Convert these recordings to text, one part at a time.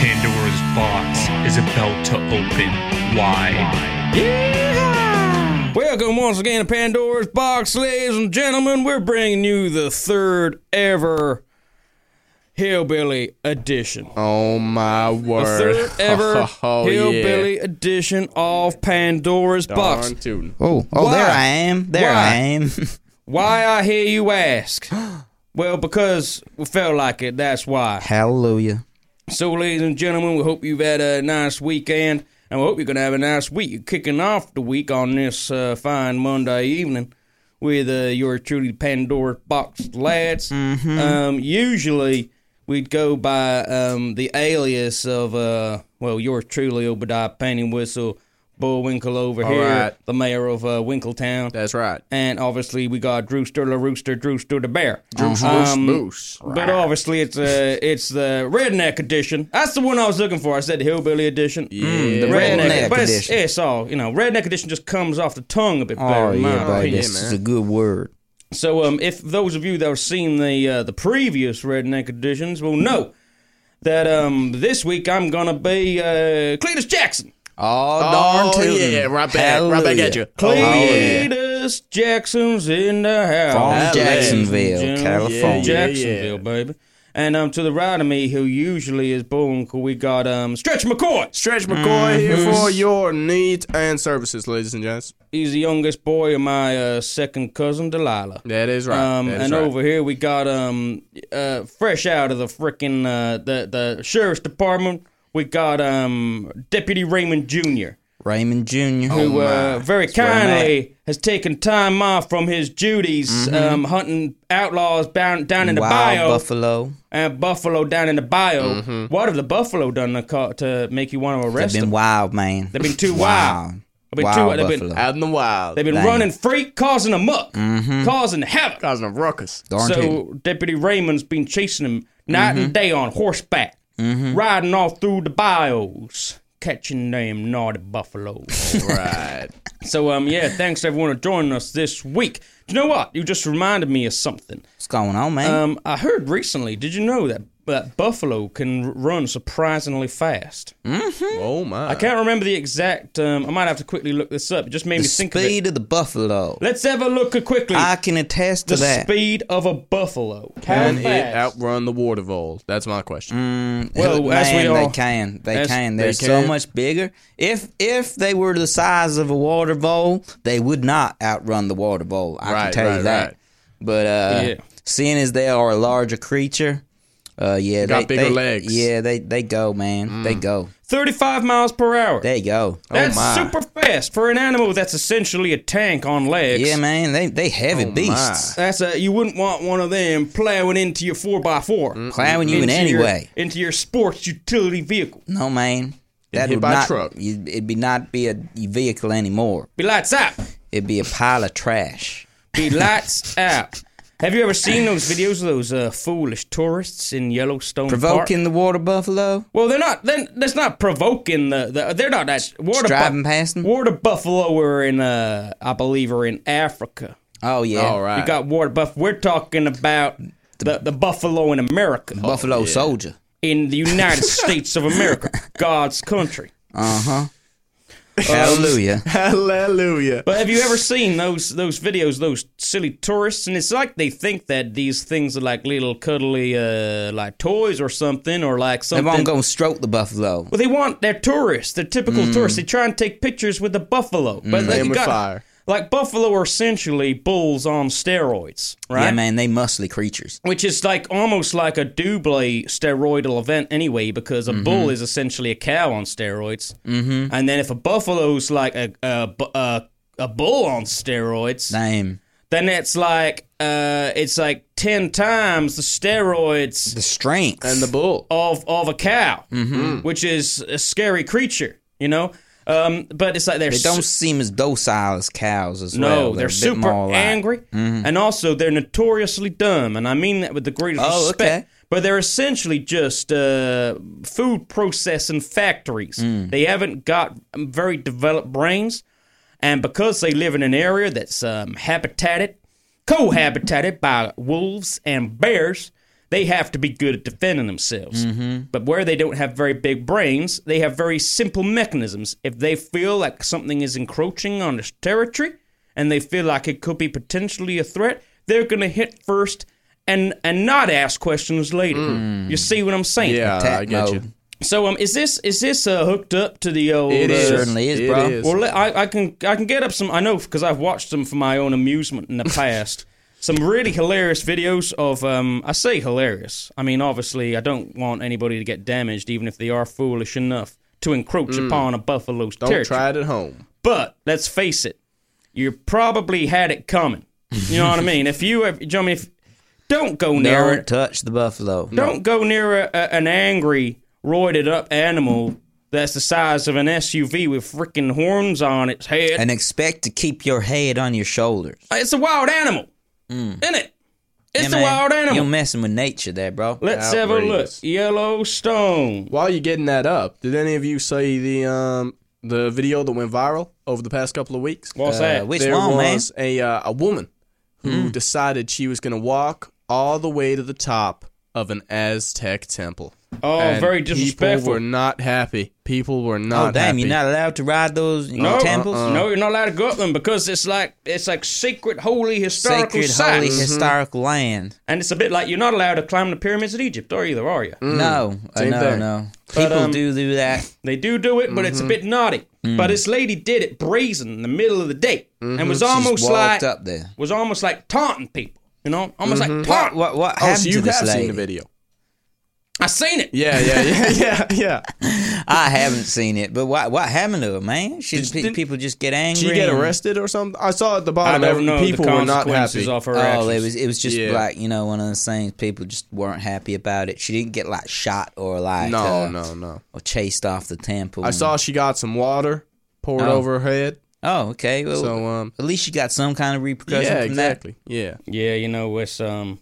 Pandora's box is about to open wide. Yeah! Welcome once again to Pandora's Box, ladies and gentlemen. We're bringing you the third ever Hillbilly edition. Oh my The word. third ever oh, Hillbilly yeah. edition of Pandora's Box. Tootin'. Oh, oh, Why? there I am. There Why? I am. Why I hear you ask? well, because we felt like it, that's why. Hallelujah. So, ladies and gentlemen, we hope you've had a nice weekend, and we hope you're going to have a nice week. You're kicking off the week on this uh, fine Monday evening with uh, your truly Pandora box lads. Um, usually, we'd go by um, the alias of, uh, well, yours truly, Obadiah Penny Whistle Bullwinkle over All here, right. the mayor of uh, Winkletown. That's right. And obviously, we got Drewster the Rooster, Drewster the Bear. Moose, Um, moose. But obviously, it's uh, it's the redneck edition. That's the one I was looking for. I said the hillbilly edition. Yeah. the redneck but it's, edition. it's all you know. Redneck edition just comes off the tongue a bit better. Oh yeah, buddy. This man. is a good word. So, um, if those of you that have seen the uh, the previous redneck editions will know that um this week I'm gonna be uh, Cletus Jackson. Oh, Oh, darn tootin'. yeah, right back, right back at you. Hallelujah. Oh. Cletus Jackson's in the house. From Hallelujah. Jacksonville, Gentlemen, California. Yeah, Jacksonville, yeah. baby. And um, to the right of me, who usually is Bullwinkle, we got um Stretch McCoy. Stretch McCoy here for your needs and services, ladies and gents. He's the youngest boy of my uh, second cousin Delilah. That is right. Um, that is and right. over here we got um uh fresh out of the frickin' uh the the sheriff's department. We got um Deputy Raymond Jr. Raymond Jr. who uh, very where kindly has taken time off from his duties, um, hunting outlaws down down in the Wild bayou. Buffalo. and buffalo down in the bayou. Mm-hmm. What have the buffalo done to, ca- to make you want to They've arrest been them? wild, man. They've been too wild. They've been Wild too. They've been, buffalo. Out in the wild. they've been Dang. running free, causing a muck, causing havoc. causing a ruckus. Darn so tootin'. Deputy Raymond's been chasing him night Mm-hmm. and day on horseback, riding all through the bayous, catching them naughty buffaloes. right. so um, yeah, thanks everyone for joining us this week. Do you know what? You just reminded me of something. What's going on, man? Um, I heard recently. Did you know that that buffalo can run surprisingly fast? Oh my. I can't remember the exact. Um, I might have to quickly look this up. It just made the me think of. The speed of the buffalo. Let's have a look quickly. I can attest the to that. The speed of a buffalo. Can How it outrun the water vole? That's my question. Mm, Well, man, as we all- they can. They as can. they They're so much bigger. If if they were the size of a water vole, they would not outrun the water vole. I Right, can tell right, you that. right. But uh, Yeah. seeing as they are a larger creature, uh, yeah, Got they, bigger they- legs. Mm. Yeah, they they go, man. They go. Thirty-five miles per hour. They go. That's my. super fast for an animal that's essentially a tank on legs. Yeah, man. They they heavy Oh, my. beasts. That's a you wouldn't want one of them plowing into your four x four. Plowing you in any your, way. into your sports utility vehicle. No, man. That would not. truck. you- It'd be not be a vehicle anymore. Be lights out. It'd be a pile of trash. Be lights out. Have you ever seen those videos of those uh, foolish tourists in Yellowstone Park? Provoking the water buffalo. Well, they're not. Then that's not provoking the. the they're not that water. Driving past them? Water buffalo are in. Uh, I believe are in Africa. Oh yeah. All right. You got water buff. We're talking about the the buffalo in America, Buffalo soldier. in the United States of America, God's country. Uh huh. Hallelujah. Hallelujah. But have you ever seen those those videos, those silly tourists? And it's like they think that these things are like little cuddly, uh, like toys or something, or like something. They something. won't go and stroke the buffalo. Well, they want they're tourists. They're typical tourists. They try and take pictures with the buffalo, but they Flame with got fire. Like buffalo are essentially bulls on steroids, right? Yeah, man, they muscly creatures. Which is like almost like a double steroidal event anyway, because a bull is essentially a cow on steroids, mm-hmm. and then if a buffalo's like a a, a, a bull on steroids, Damn. then it's like uh it's like ten times the steroids The strength. And the bull. of of a cow, which is a scary creature, you know. Um, but it's like they're they don't su- seem as docile as cows as no, well. they're, a bit super like- angry, and also they're notoriously dumb, and I mean that with the greatest Oh, respect. okay. But they're essentially just uh, food processing factories. Mm. They haven't got very developed brains, and because they live in an area that's um, habitated, cohabitated by wolves and bears, they have to be good at defending themselves. But where they don't have very big brains, they have very simple mechanisms. If they feel like something is encroaching on this territory and they feel like it could be potentially a threat, they're going to hit first and and not ask questions later. You see what I'm saying? Yeah, Attack I get mode. you. So um, is this is this uh, hooked up to the old? It uh, certainly is, bro. is. Well, I, I can I can get up some. I know because I've watched them for my own amusement in the past. Some really hilarious videos of um. I say hilarious. I mean, obviously, I don't want anybody to get damaged, even if they are foolish enough to encroach upon a buffalo's Don't territory. try it at home. But let's face it, you probably had it coming. You know what I mean? If you, have, you know what I mean, if, don't go near Don't it. touch the buffalo. Don't go near a, a, an angry, roided up animal that's the size of an SUV with freaking horns on its head. And expect to keep your head on your shoulders. it's a wild animal, isn't it? It's Yeah, a man. wild animal. You're messing with nature there, bro. Let's have a look. Outrageous. Yellowstone. While you're getting that up, did any of you see the um the video that went viral over the past couple of weeks? What's Uh, that? which there one, man? was a uh, a woman who decided she was going to walk all the way to the top of an Aztec temple. oh, And very disrespectful. People disrespectful. were not happy. People were Oh, not damn, happy. you're not allowed to ride those you know, no, temples? Uh-uh. no, you're not allowed to go up them because it's like it's like secret, holy historical Sacred, sites, holy, mm-hmm. historical land. and it's a bit like you're not allowed to climb the pyramids of Egypt, or either are you? Mm. No, uh, Same no, thing. no. People um, do do that. They do do it, but it's a mm-hmm. bit naughty. Mm. But this lady did it brazen in the middle of the day, and was mm-hmm. almost like up there. was almost like taunting people. You know, almost like What, taunting. what, what oh, happened so to you this have lady? seen the video? I seen it. Yeah, yeah, yeah, yeah, yeah. I haven't seen it, but what what happened to her, man? Should Did- pe- didn't- people just get angry? Did she get and- arrested or something? I saw at the I bottom. don't know people the were not happy. of her Oh, actions. it was it was just Yeah. like you know one of those things. People just weren't happy about it. She didn't get like shot or like no, uh, no, no. or chased off the temple. I saw she got some water poured Oh. over her head. Oh, okay. Well, So, um, at least she got some kind of repercussion yeah, from that. exactly. Yeah. Yeah, you know, it's um,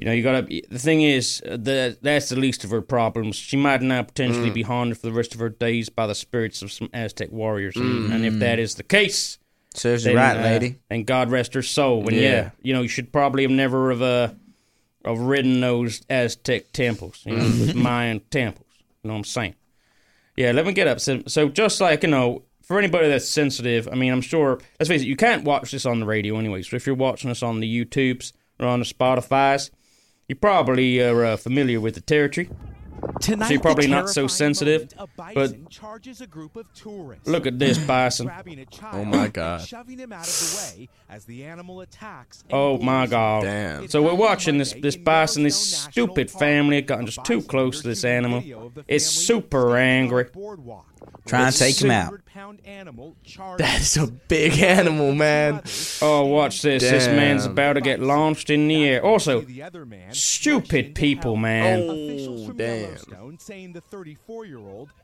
you know, you gotta. The thing is, uh, the that's the least of her problems. She might now potentially be haunted for the rest of her days by the spirits of some Aztec warriors, and, and if that is the case, Serves you right, uh, lady. And God rest her soul. And yeah, Yeah. you know, you should probably have never have uh, have ridden those Aztec temples, you know, Mayan temples. You know what I'm saying? Yeah, let me get up. So, so just like you know, for anybody that's sensitive, I mean, I'm sure. Let's face it, you can't watch this on the radio anyway. So if you're watching us on the YouTubes or on the Spotify's, you probably are uh, familiar with the territory. Tonight, So you're probably not so sensitive, moment, but charges a group of tourists. Look at this bison. grabbing a child Oh my God. shoving him out of the way as the animal attacks. Oh my. God! Damn. So we're watching this this In bison, this stupid family Park, had gotten just too close to this animal. video of the It's super standing on angry. Boardwalk. Try and take him out. 600-pound animal charged That is a big animal, man. Oh, watch this! This man's about to get launched in the air. Also, The other man stupid people, man. Oh, damn.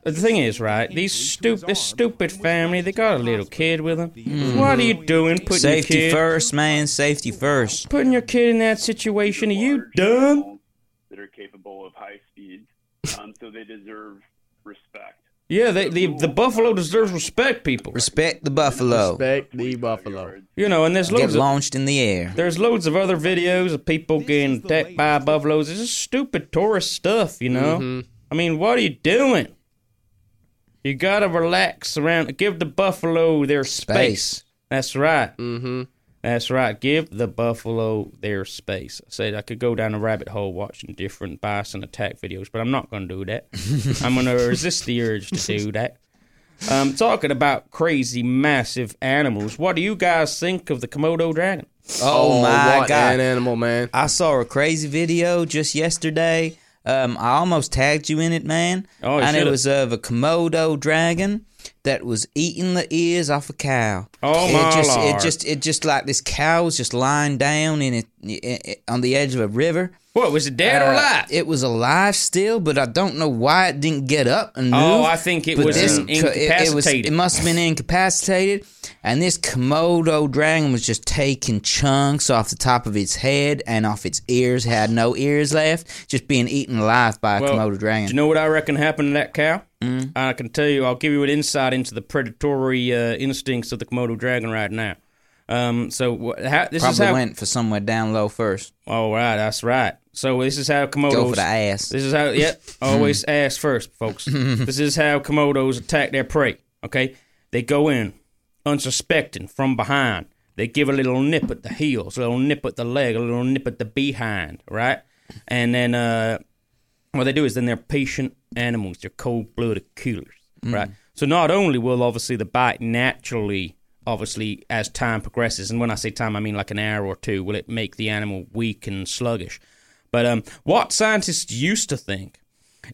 The thing is, right? These stupid, this stupid family, they got a little kid with them. What are you doing, putting Safety your kid, first, man. Safety first. putting your kid in that situation? Are you dumb? that are capable of high speeds, um, so they deserve respect. Yeah, they, the the buffalo deserves respect, people. Respect the buffalo. Respect the buffalo. You know, and there's Get loads of launched in the air. there's loads of other videos of people getting attacked by buffaloes. It's just stupid tourist stuff, you know. I mean, what are you doing? You gotta relax around. Give the buffalo their space. Space. That's right. Mm-hmm. That's right. Give the buffalo their space. I said I could go down a rabbit hole watching different bison attack videos, but I'm not going to do that. I'm going to resist the urge to do that. Um, talking about crazy, massive animals, what do you guys think of the Komodo dragon? Oh, my what god! an animal, man. I saw a crazy video just yesterday. Um, I almost tagged you in it, man. Oh, you and it should've. was of a Komodo dragon that was eating the ears off a cow. Oh, it my just, lord. It just, it just like this cow was just lying down in it, on the edge of a river. What was it dead or Uh, alive? It was alive still, but I don't know why it didn't get up and move. Oh, I think it But was this in- co- it- It, was, incapacitated. it must have been incapacitated, and this Komodo dragon was just taking chunks off the top of its head and off its ears. Had no ears left, just being eaten alive by a Well, Komodo dragon. Do you know what I reckon happened to that cow? Mm. I can tell you. I'll give you an insight into the predatory uh, instincts of the Komodo dragon right now. Um, so wh- how, this is how. went for somewhere down low first. Oh, right, that's right. So this is how Komodos Go for the ass. This is how. Yep. Always ass first, folks. this is how Komodos attack their prey. Okay, they go in unsuspecting from behind. They give a little nip at the heels, a little nip at the leg, a little nip at the behind, right? And then uh, what they do is then they're patient animals. They're cold-blooded killers, right? So not only will obviously the bite naturally, obviously as time progresses, and when I say time, I mean like an hour or two, will it make the animal weak and sluggish? But um, what scientists used to think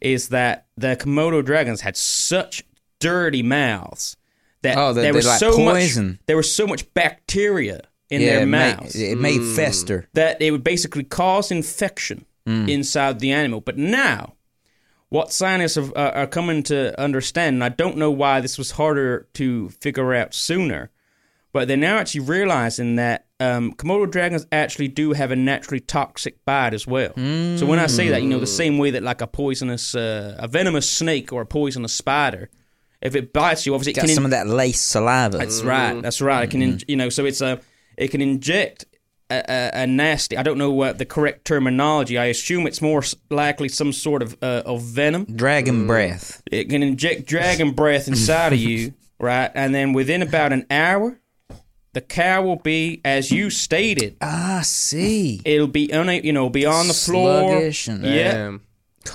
is that the Komodo dragons had such dirty mouths that Oh, they- there was like so poison. much there was so much bacteria in yeah, their it may, mouths it may fester. that it would basically cause infection inside the animal. But now, what scientists have, uh, are coming to understand, and I don't know why this was harder to figure out sooner, but they're now actually realizing that um, Komodo dragons actually do have a naturally toxic bite as well. So when I say that, you know, the same way that like a poisonous, uh, a venomous snake or a poisonous spider, if it bites you, obviously it Got can some of that lace saliva. that's right. That's right. It can, in, you know, so it's a, it can inject a, a, a nasty. I don't know what the correct terminology. I assume it's more likely some sort of uh, of venom. Dragon breath. It can inject dragon breath inside of you, right? And then within about an hour, the cow will be, as you stated, Ah, see. it'll be una- you know, be on the floor. Sluggish and- yeah. Damn.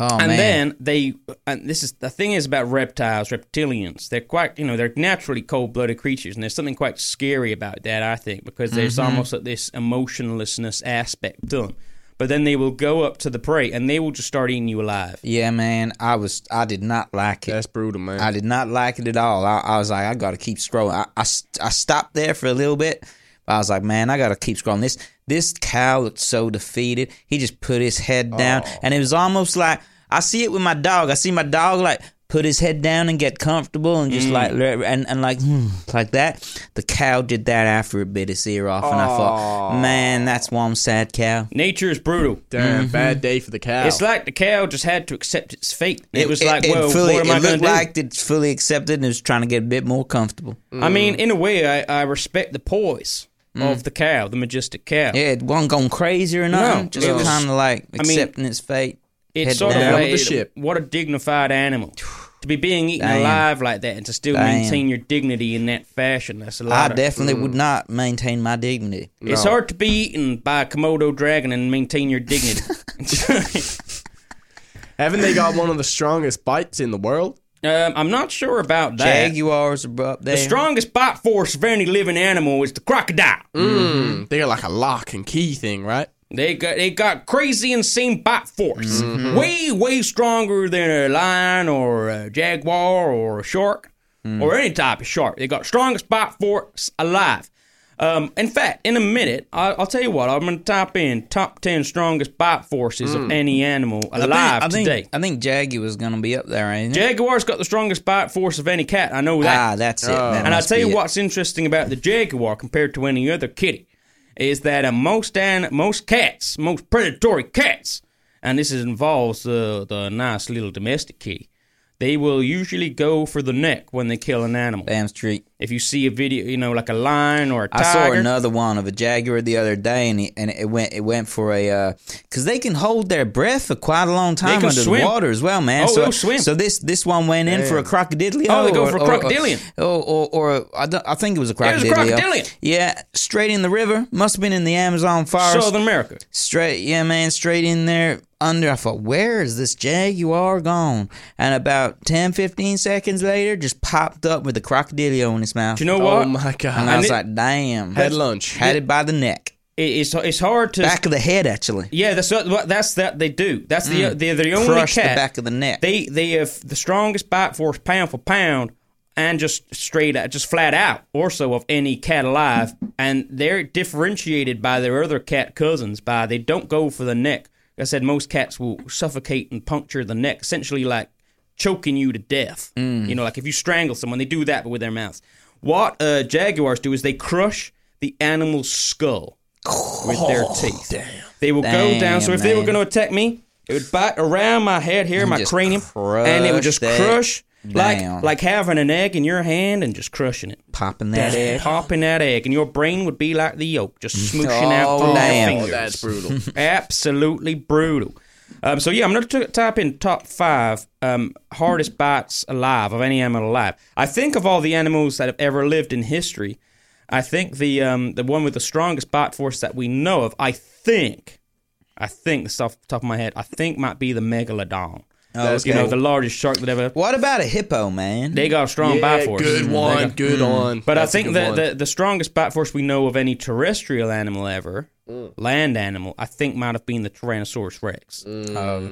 Oh, and man. then they and this is the thing is about reptiles reptilians they're quite you know they're naturally cold-blooded creatures and there's something quite scary about that i think because there's Mm-hmm. almost like this emotionlessness aspect to them but then they will go up to the prey and they will just start eating you alive yeah, man, I was, I did not like it. That's brutal, man. I did not like it at all. I, I was like, I got to keep scrolling. I, I, I stopped there for a little bit. But I was like, man, I got to keep scrolling. This this cow looked so defeated. He just put his head down, and it was almost like I see it with my dog. I see my dog like put his head down and get comfortable, and just like and and like hmm, like that. The cow did that after it bit his ear off, and I thought, man, that's one sad cow. nature is brutal Damn, bad day for the cow. it's like the cow just had to accept its fate it, was like it well fully, what am i going to looked do like it's fully accepted, and it was trying to get a bit more comfortable. i mean in a way i, I respect the poise Mm. of the cow the majestic cow Yeah, it wasn't crazy or nothing. No, just it kind of like mean, accepting its fate. It's Head sort down. of like the ship. what a dignified animal to be being eaten Damn. alive like that and to still Damn. maintain your dignity in that fashion. That's a lot. of, definitely mm. would not maintain my dignity. It's hard to be eaten by a Komodo dragon and maintain your dignity. Haven't they got one of the strongest bites in the world? Um, I'm not sure about that. Jaguars are up there. the strongest bite force of any living animal is the crocodile. Mm. They're like a lock and key thing, right? They got they got crazy insane bite force, Mm-hmm. way way stronger than a lion or a jaguar or a shark Mm. or any type of shark. They got strongest bite force alive. Um, in fact, in a minute, I'll, I'll tell you what. I'm going to type in top ten strongest bite forces of any animal Mm. I think, alive I think, today. I think Jaguar's going to be up there, ain't it? Jaguar's got the strongest bite force of any cat. I know that. ah, that's it. That And I'll tell you it. what's interesting about the jaguar compared to any other kitty is that uh, most an- most cats, most predatory cats, and this is, involves the the nice little domestic kitty, they will usually go for the neck when they kill an animal. Damn street. If you see a video, you know, like a lion or a tiger, I saw another one of a jaguar the other day, and, he, and it went it went for a uh, because they can hold their breath for quite a long time under swim. the water as well, man. Oh, so, swim. So this this one went in for a crocodilian. Oh, they go for a crocodilian. Or or, oh, or, or I, I think it was a was a crocodilian. crocodilian. Yeah, straight in the river. Must have been in the Amazon forest. Southern America. Straight, yeah, man, straight in there under. I thought, where is this jaguar gone? And about 10, 15 seconds later, just popped up with a crocodilio in his mouth. Do you know Oh what? my and. I was it- like, damn. Had lunch. Had it by the neck. It's it's hard to Back of the head, actually. yeah. That's what that's that they do. That's the mm. they're the only Crush cat the back of the neck. They they have the strongest bite force pound for pound, and just straight out, just flat out, also of any cat alive. And they're differentiated by their other cat cousins by they don't go for the neck. I said most cats will suffocate and puncture the neck, essentially like choking you to death. Mm. You know, like if you strangle someone, they do that but with their mouths. What uh, jaguars do is they crush the animal's skull with their teeth. They will go down. So if they were going to attack me, it would bite around my head here, my cranium, and it would just crush that. crush Damn. like having an egg in your hand and just crushing it, Popping that Just egg. popping that egg, and your brain would be like the yolk, just smooshing out Oh, through damn. your Oh, fingers. that's brutal. Absolutely brutal. Um, so yeah, I'm going to type in top five um, hardest bites alive of any animal alive. I think of all the animals that have ever lived in history. I think the um, the one with the strongest bite force that we know of. I think, I think this off the top of my head. I think might be the megalodon. That's You know, the largest shark that ever. What about a hippo, man? They got a strong yeah, bite force. good one, got- good one. But That's a I think that the, the strongest bite force we know of any terrestrial animal ever, Mm. land animal, I think might have been the Tyrannosaurus Rex. Oh,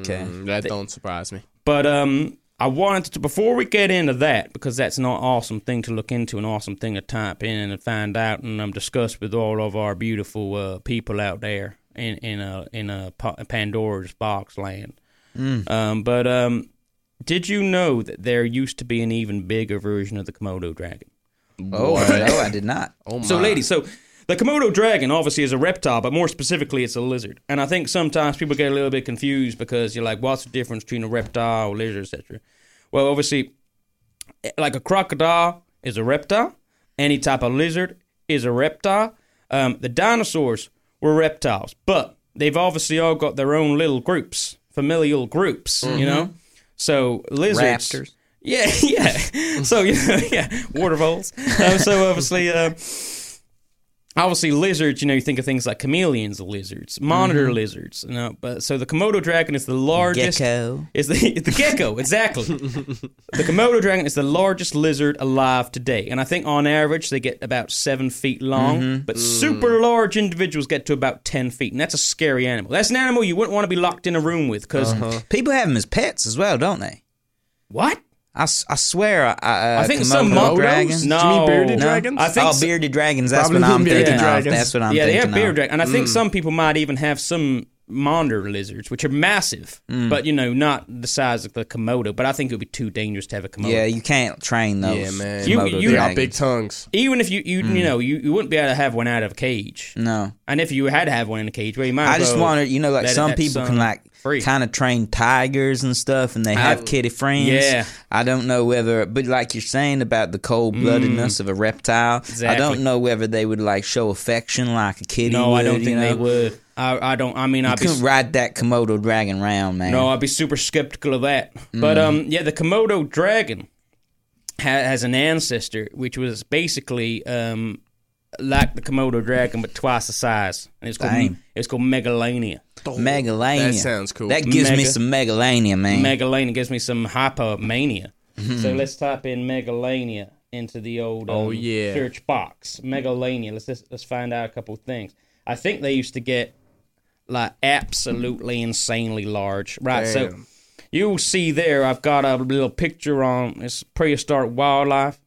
okay. Mm, that don't surprise me. But um, I wanted to before we get into that because that's an awesome thing to look into, an awesome thing to type in and find out and um, discuss with all of our beautiful uh, people out there in in a in a Pandora's box land. Um, but um, did you know that there used to be an even bigger version of the Komodo dragon? Oh, no, I did not. Oh my. So, ladies, so the Komodo dragon obviously is a reptile, but more specifically, it's a lizard. And I think sometimes people get a little bit confused because you're like, what's the difference between a reptile, or lizard, etc. Well, obviously, like a crocodile is a reptile. Any type of lizard is a reptile. Um, the dinosaurs were reptiles, but they've obviously all got their own little groups, familial groups, you know. So lizards, Raptors. yeah, yeah. so you know, yeah, water voles. Um, so obviously, uh, obviously lizards. You know, you think of things like chameleons, lizards, monitor mm-hmm. lizards. You know, but so the Komodo dragon is the largest. Gecko. Is the the gecko exactly? the Komodo dragon is the largest lizard alive today, and I think on average they get about seven feet long. Mm-hmm. But mm. super large individuals get to about ten feet, and that's a scary animal. That's an animal you wouldn't want to be locked in a room with because uh-huh. People have them as pets as well, don't they? what? I, s- I swear, uh, uh, I think Komodo some mo- dragons. No, Do you mean bearded No? dragons? I think oh, so- bearded dragons. That's Probably what I'm bearded thinking dragons. of. That's what I'm yeah, they have bearded of. dragon, and I think some people might even have some monitor lizards, which are massive, but you know, not the size of the Komodo. But I think it would be too dangerous to have a Komodo. Yeah, you can't train those. Yeah, man. You- you- they got big tongues. even if you you you know you, you wouldn't be able to have one out of a cage, No, and if you had to have one in a cage, well, you might. I just well wanted, you know, like let some people some can like kind of train tigers and stuff, and they have kitty friends. Yeah. I don't know whether, but like you're saying about the cold bloodedness of a reptile, I Mm. Don't know whether they would like show affection like a kitty. No, would, I don't you think know? they would. I I don't. I mean, You I'd be couldn't ride that Komodo dragon round, man. No, I'd be super skeptical of that. But Mm. um, yeah, the Komodo dragon ha- has an ancestor which was basically um like the Komodo dragon but twice the size, and it's called Dang. it's called Megalania. Megalania. That sounds cool. That gives me some megalania, man. Megalania gives me some hypomania. Mm-hmm. so let's type in Megalania into the old um, Oh, yeah. search box. Megalania. Let's just, let's find out a couple things. I think they used to get like absolutely insanely large. Right. So you'll see there. I've got a little picture on it's prehistoric wildlife.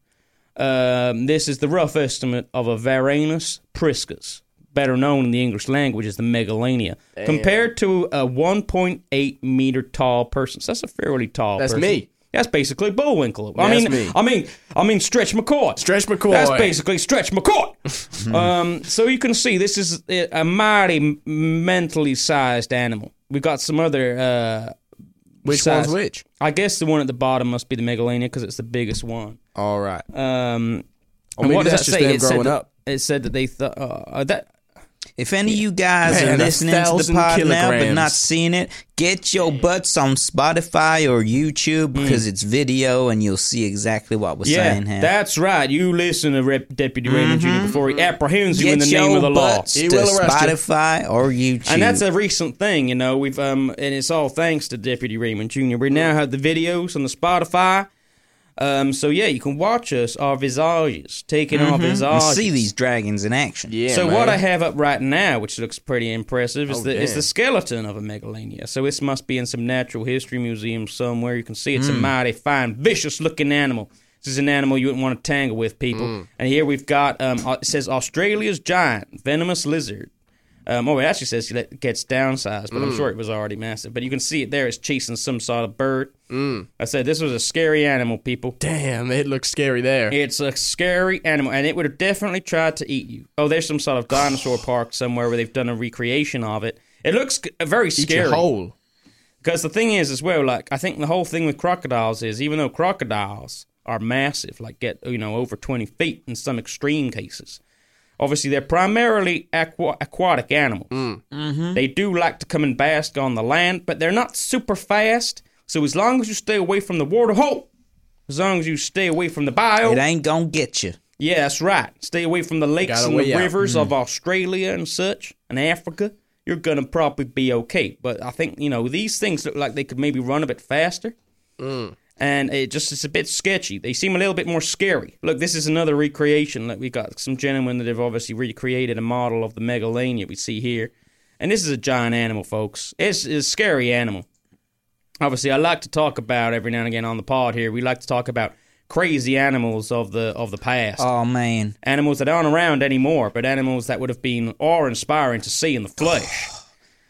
Um, this is the rough estimate of a Varanus priscus, better known in the English language as the Megalania, compared to a 1.8 meter tall person. So that's a fairly tall. That's person. me. That's basically Bullwinkle. I That's mean, me. I mean, I mean, Stretch McCoy. Stretch McCoy. That's basically Stretch McCoy. um, so you can see this is a mighty mentally sized animal. We've got some other. Uh, Which size. one's which? I guess the one at the bottom must be the Megalania because it's the biggest one. All right. Um, and maybe what does that just say? them It said growing that- up. It said that they thought uh, that. If any of you guys Man, are listening to the pod now but not seeing it, get your butts on Spotify or YouTube because it's video and you'll see exactly what we're. Yeah, saying here. that's right. You listen to Rep- Deputy Raymond Jr. before he apprehends you in the name of the law. He will arrest you. Spotify or YouTube. And that's a recent thing, you know. We've um, and it's all thanks to Deputy Raymond Jr. We now have the videos on the Spotify. Um, so yeah, you can watch us our visages taking our and visages. see these dragons in action. Yeah. so man. what I have up right now, which looks pretty impressive, is Oh, the is the skeleton of a megalania. So this must be in some natural history museum somewhere. You can see Hmm. it's a mighty fine, vicious looking animal. This is an animal you wouldn't want to tangle with, people. Hmm. And here we've got um, uh, it says Australia's giant venomous lizard. Um, oh, it actually says it gets downsized, but Hmm. I'm sure it was already massive. But you can see it there. It's chasing some sort of bird. Hmm. I said this was a scary animal, people. Damn, it looks scary there. It's a scary animal, and it would have definitely tried to eat you. Oh, there's some sort of dinosaur park somewhere where they've done a recreation of it. It looks sc- very scary. whole. Because the thing is, as well, like I think the whole thing with crocodiles is, even though crocodiles are massive, like get you know over twenty feet in some extreme cases, obviously they're primarily aqua- aquatic animals. Mm. Mm-hmm. They do like to come and bask on the land, but they're not super fast. So as long as you stay away from the water hole, as long as you stay away from the bayou, It ain't gonna get you. yeah, that's right. Stay away from the lakes Got a and way the out. rivers of mm. Australia and such and Africa. You're gonna probably be okay. But I think you know these things look like they could maybe run a bit faster, mm. And it just it's a bit sketchy. They seem a little bit more scary. Look, this is another recreation. Like we've got some gentlemen that have obviously recreated a model of the megalania we see here, and this is a giant animal, folks. It's, it's a scary animal obviously I like to talk about every now and again on the pod here. We like to talk about crazy animals of the of the past. Oh man. animals that aren't around anymore, but animals that would have been awe inspiring to see in the flesh.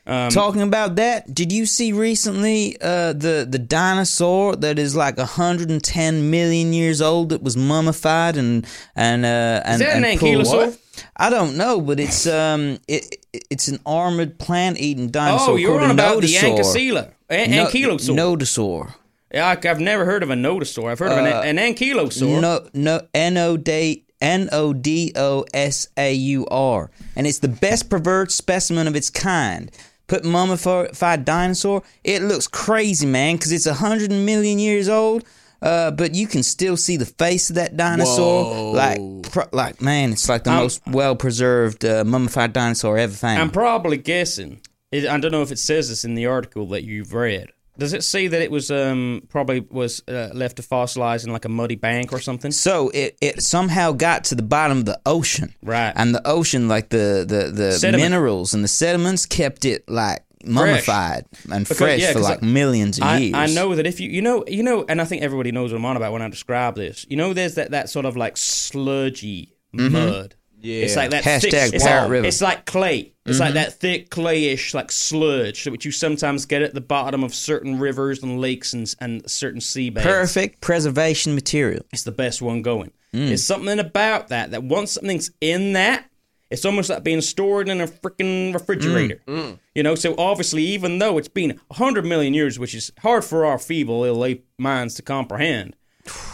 Um, Talking about that, did you see recently uh, the the dinosaur that is like 110 million years old that was mummified and and uh, and, that an and pulled- ankylosaur? I don't know, but it's um it, it it's an armored plant eating dinosaur. oh, you're on about the nodosaur. ankylosauria. An- No- ankylosaur. Nodosaur. Yeah, I- I've never heard of a nodosaur. I've heard of an, an ankylosaur. No, no, N O D N O D O S A U R, and it's the best preserved specimen of its kind. Put mummified dinosaur. It looks crazy, man, because it's a hundred million years old. Uh, but you can still see the face of that dinosaur. Whoa. Like, pro- like man, it's like the I'm- most well preserved uh, mummified dinosaur ever found. I'm probably guessing. It, I don't know if it says this in the article that you've read. Does it say that it was um probably was uh, left to fossilize in like a muddy bank or something? So it, it somehow got to the bottom of the ocean. Right. And the ocean, like the, the, the Sediment. minerals and the sediments kept it like mummified and Because- fresh yeah, for like I- millions of I, years. I know that if you you know you know, and I think everybody knows what I'm on about when I describe this. You know, there's that that sort of like sludgy mud. Yeah. It's like that Mm-hmm. Hashtag thick. It's like, River. it's like clay. It's like that thick clayish like sludge, which you sometimes get at the bottom of certain rivers and lakes and and certain seabeds. Perfect preservation material. It's the best one going. Mm. There's something about that that once something's in that, it's almost like being stored in a freaking refrigerator. Mm. You know, so obviously, even though it's been 100 million years, which is hard for our feeble, ill minds to comprehend,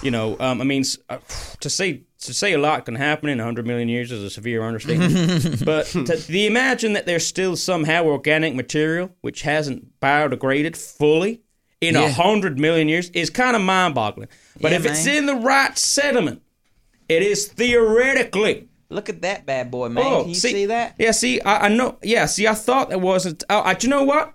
you know, um, I mean, s- uh, to say to say a lot can happen in 100 million years is a severe understatement. but to, to imagine that there's still somehow organic material which hasn't biodegraded fully in a Yeah. 100 million years is kind of mind boggling. But Yeah, if it's in the right sediment, it is theoretically. Look at that bad boy, man. Oh, Can you see, that? Yeah, see, I, I know. Yeah, see, I thought that wasn't. Oh, I, do you know what?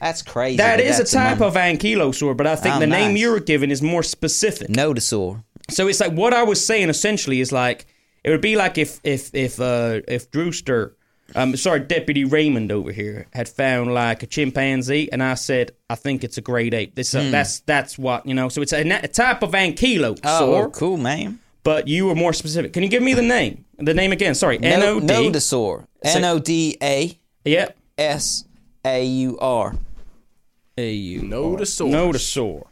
That's crazy. That but a type mum- of ankylosaur, but I think Oh, the name you were given is more specific. nodosaur. So it's like what I was saying essentially is like it would be like if if if uh if Drewster, um sorry Deputy Raymond over here had found like a chimpanzee and I said I think it's a great ape. This uh, that's that's what you know. So it's a, a type of ankylosaur, Oh, cool, man. but you were more specific. Can you give me the name? The name again? Sorry, N O No, D. nodosaur. N O D A Yep. S A U R. A U. Nodosaurus. Nodosaur.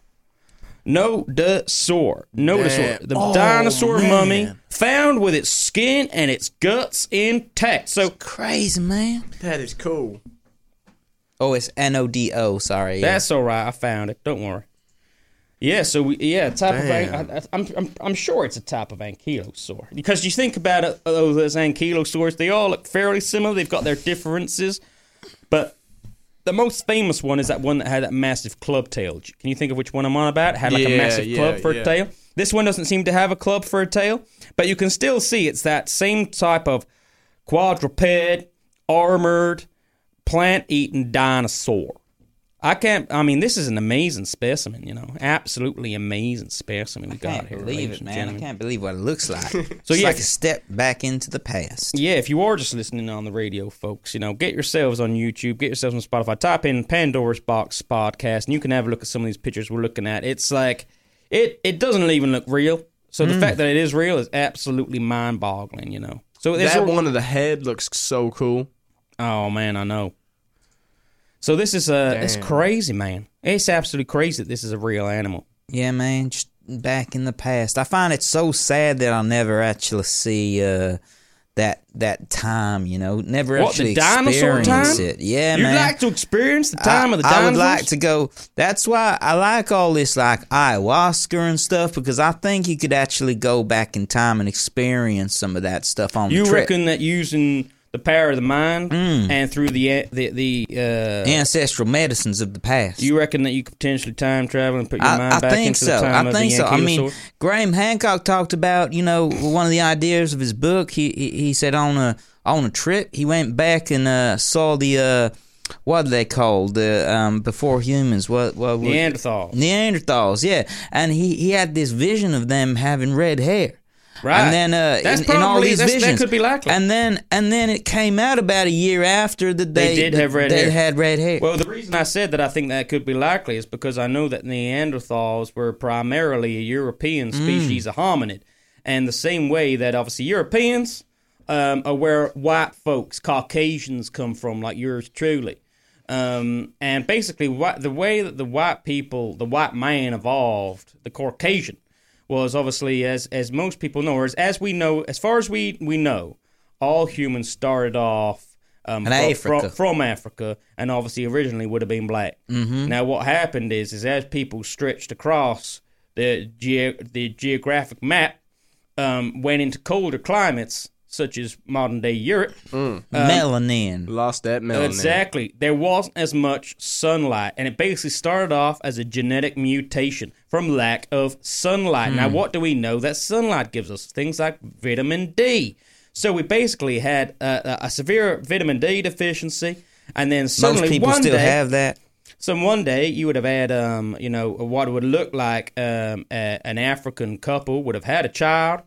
Nodosaur. Nodosaur. Damn. The Oh, dinosaur man. mummy found with its skin and its guts intact. So Crazy, man. That is cool. Oh, it's N O D O. Sorry. yeah. that's all right. I found it. Don't worry. Yeah, so we, yeah, type Damn. of an, I, I'm, I'm I'm sure it's a type of ankylosaur because you think about it, those ankylosaurs, they all look fairly similar. They've got their differences, but the most famous one is that one that had that massive club tail. Can you think of which one I'm on about? It had like a massive yeah, club for yeah. a tail. This one doesn't seem to have a club for a tail, but you can still see it's that same type of quadruped, armored, plant-eating dinosaur. I can't. I mean, this is an amazing specimen. You know, absolutely amazing specimen we I got can't here. believe it, and man. I can't believe what it looks like. So so it's yeah, like if- a step back into the past. Yeah, if you are just listening on the radio, folks, you know, get yourselves on YouTube, get yourselves on Spotify, type in Pandora's Box podcast, and you can have a look at some of these pictures we're looking at. It's like it it doesn't even look real. So Hmm. the fact that it is real is absolutely mind boggling, you know. So there's That a- one of the head looks so cool. Oh man, I know. So this is uh it's crazy, man. It's absolutely crazy that this is a real animal. Yeah, man, just back in the past. I find it so sad that I'll never actually see uh, that that time, you know, never What, actually experience time? it. Yeah, You'd man. like to experience the time I, of the dinosaurs? I would like to go. That's why I like all this like ayahuasca and stuff because I think you could actually go back in time and experience some of that stuff on You the trip. reckon that using the power of the mind Mm. and through the the the uh, ancestral medicines of the past. you reckon that you could potentially time travel and put your I, mind I back think into so. the time I think so. I mean. Graham Hancock talked about you know one of the ideas of his book. He he, he said on a on a trip he went back and uh, saw the uh, what are they called the um, before humans what what what- Neanderthal, Neanderthals, yeah, and he, he had this vision of them having red hair, right? and then uh, that's in, in all these that's, visions, that could be likely. and then and then it came out about a year after that They they, did have red they hair. had red hair. Well, the reason I said that I think that could be likely is because I know that Neanderthals were primarily a European Mm. species of hominid, and the same way that obviously Europeans um, are where white folks, Caucasians, come from, like yours truly. Um, and basically, what the way that the white people, the white man evolved, the Caucasian, was obviously as as most people know, or as, as we know, as far as we we know, all humans started off um, In fro- Africa. From, from Africa, and obviously originally would have been black. Mm-hmm. Now, what happened is, is as people stretched across the ge- the geographic map, um, went into colder climates such as modern day Europe. Melanin. Lost that melanin. Exactly. There wasn't as much sunlight, and it basically started off as a genetic mutation from lack of sunlight. Now, what do we know that sunlight gives us? Things like vitamin D. So we basically had a, a severe vitamin D deficiency, and then suddenly Most people one still day, have that. so one day you would have had, um, you know, what would look like um, a, an African couple would have had a child,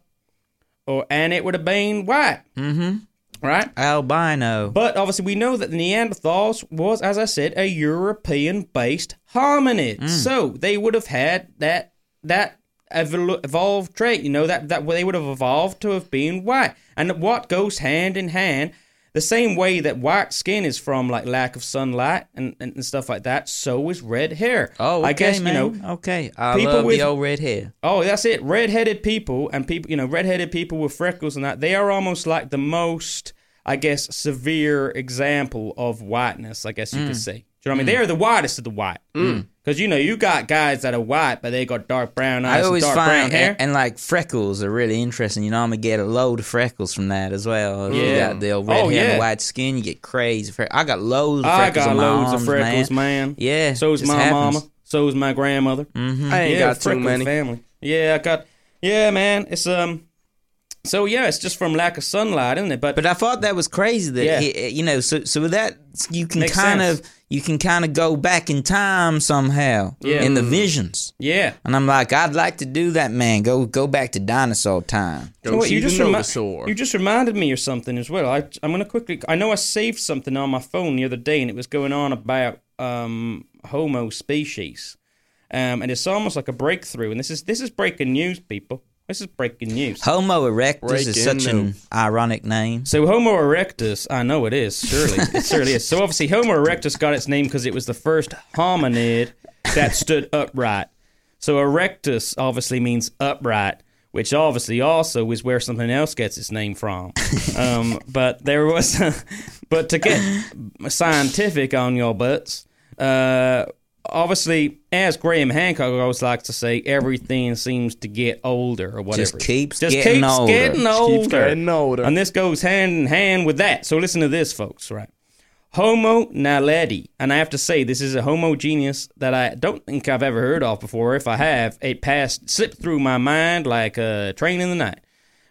or and it would have been white. Mm-hmm. Right. Albino. But obviously, we know that the Neanderthals was, as I said, a European-based hominid. So they would have had that that evol- evolved trait. You know that that they would have evolved to have been white. And what goes hand in hand, the same way that white skin is from like lack of sunlight and, and, and stuff like that. So is red hair. Oh, okay, I guess man. you know. okay, I people love with- the old red hair. Oh, that's it. Redheaded people and people, you know, redheaded people with freckles and that, they are almost like the most, I guess, severe example of whiteness, I guess you Mm. could say. Do you know what I mean? They are the whitest of the white. Because, you know, you got guys that are white, but they got dark brown eyes I always and dark brown hair. and, and like freckles are really interesting. You know, I'm gonna get a load of freckles from that as well. If you Yeah. got the old red Oh, hair yeah. and white skin, you get crazy. Fre- I got loads of I freckles got on my loads arms, of freckles, man. man. Yeah, So's just my happens. mama. So's my grandmother. Mm-hmm. I ain't yeah, got too freckle many. family. Yeah, I got. Yeah, man. It's um. So yeah, it's just from lack of sunlight, isn't it? But, But I thought that was crazy that Yeah. he, you know. So so with that you can Makes kind sense. of you can kind of go back in time somehow Yeah. in the visions. yeah, And I'm like, I'd like to do that, man. Go go back to dinosaur time. Go You know what, you just remi- You just reminded me of something as well. I, I'm going to quickly. I know I saved something on my phone the other day, and it was going on about um, Homo species, um, and it's almost like a breakthrough. And this is this is breaking news, people. This is breaking news. Homo erectus is Breaking such an ironic name. So Homo erectus, I know it is. Surely, it surely is. So obviously, Homo erectus got its name because it was the first hominid that stood upright. So erectus obviously means upright, which obviously also is where something else gets its name from. Um, but there was, but to get scientific on your butts, uh, obviously, as Graham Hancock always likes to say, everything seems to get older or whatever. Just keeps Just getting keeps older. getting Keeps older. getting older. And this goes hand in hand with that. So listen to this, folks, right? Homo naledi. And I have to say, this is a homogeneous that I don't think I've ever heard of before. If I have, it passed, slipped through my mind like a train in the night.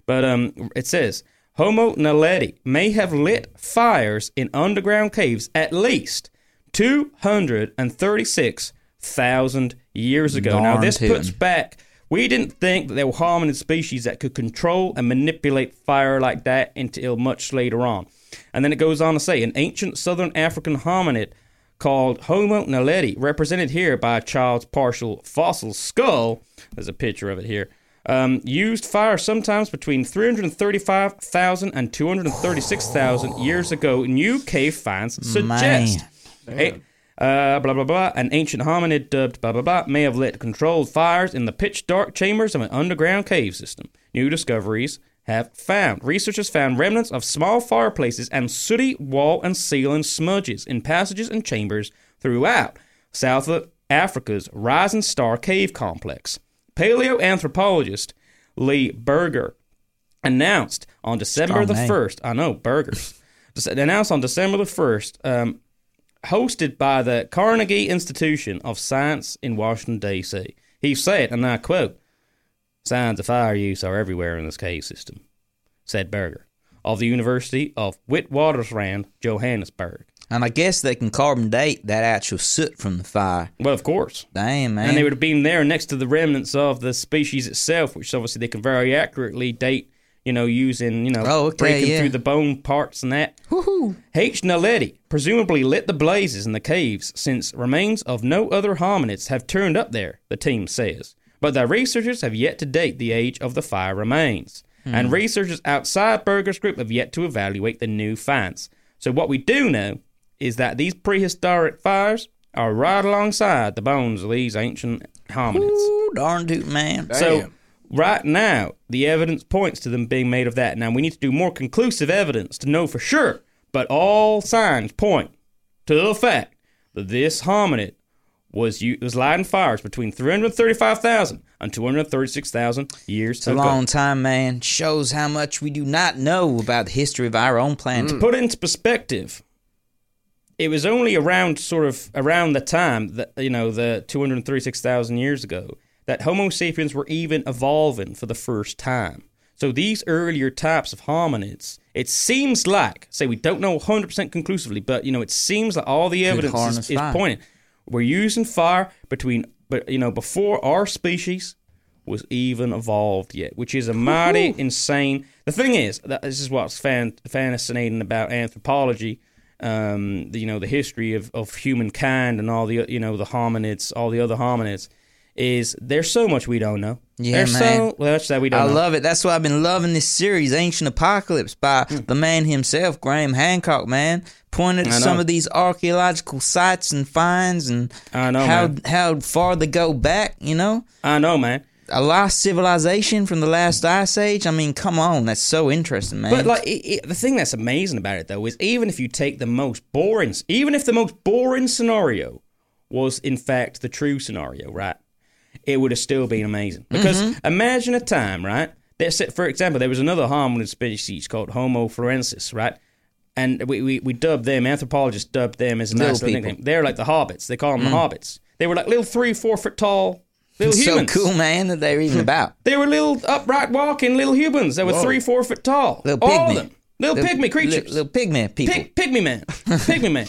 But um, it says, Homo naledi may have lit fires in underground caves at least 236,000 years ago. now, this puts back. We didn't think that there were hominid species that could control and manipulate fire like that until much later on. And then it goes on to say an ancient southern African hominid called Homo naledi, represented here by a child's partial fossil skull. There's a picture of it here. Um, used fire sometimes between 335,000 and 236,000 years ago. New cave finds suggest. A- uh, blah blah blah. An ancient hominid dubbed blah blah blah may have lit controlled fires in the pitch dark chambers of an underground cave system. New discoveries have found. Researchers found remnants of small fireplaces and sooty wall and ceiling smudges in passages and chambers throughout South Africa's Rising Star Cave Complex. Paleoanthropologist Lee Berger announced on December Strong the name. 1st, I know, burgers, announced on December the 1st, um, hosted by the Carnegie Institution of Science in Washington, D.C. He said, and I quote, Signs of fire use are everywhere in this cave system, said Berger, of the University of Witwatersrand, Johannesburg. And I guess they can carbon date that actual soot from the fire. Well, of course. Damn, man. And they would have been there next to the remnants of the species itself, which obviously they can very accurately date, you know, using, you know, Oh, okay, breaking yeah. through the bone parts and that. H. Naledi presumably lit the blazes in the caves since remains of no other hominids have turned up there, the team says. But the researchers have yet to date the age of the fire remains. Hmm. And researchers outside Berger's group have yet to evaluate the new finds. So what we do know is that these prehistoric fires are right alongside the bones of these ancient hominids. Ooh, darn toot, man. So Damn. Right now, the evidence points to them being made of that. Now we need to do more conclusive evidence to know for sure, but all signs point to the fact that this hominid was was lighting fires between 335,000 and 236,000 years It's a long time, man. Shows how much we do not know about the history of our own planet. To put into perspective, it was only around sort of around the time that you know the 236,000 years ago that Homo sapiens were even evolving for the first time. So these earlier types of hominids, it seems like, say we don't know 100% conclusively, but you know it seems like all the evidence is, is pointing. We're using fire between, but you know, before our species was even evolved yet, which is a mighty insane. The thing is, that this is what's fan, fascinating about anthropology. Um, the, you know, the history of, of humankind and all the you know the hominids, all the other hominids, is there's so much we don't know. Yeah, there's man. so much that we don't I know. love it. That's why I've been loving this series, Ancient Apocalypse, by Hmm. the man himself, Graham Hancock. Man, pointed to some of these archaeological sites and finds, and I know, how man. how far they go back. You know, I know, man. a lost civilization from the last ice age. I mean, come on, that's so interesting, man. But like it, it, the thing that's amazing about it though is even if you take the most boring, even if the most boring scenario was in fact the true scenario, right? It would have still been amazing mm-hmm. because imagine a time, right? There's, for example, there was another hominid species called Homo florensis, right? And we, we, we dubbed them, anthropologists dubbed them as a Little nice little people. nickname. They're like the hobbits. They call them the mm. hobbits. They were like little three, four foot tall little so humans. cool, man, that they're even hmm. about. They were little upright walking little humans. They were three, four foot tall. Little All of pygmy. them. Little, pygmy creatures. Little, little pygmy people. Pig, pygmy man. pygmy man.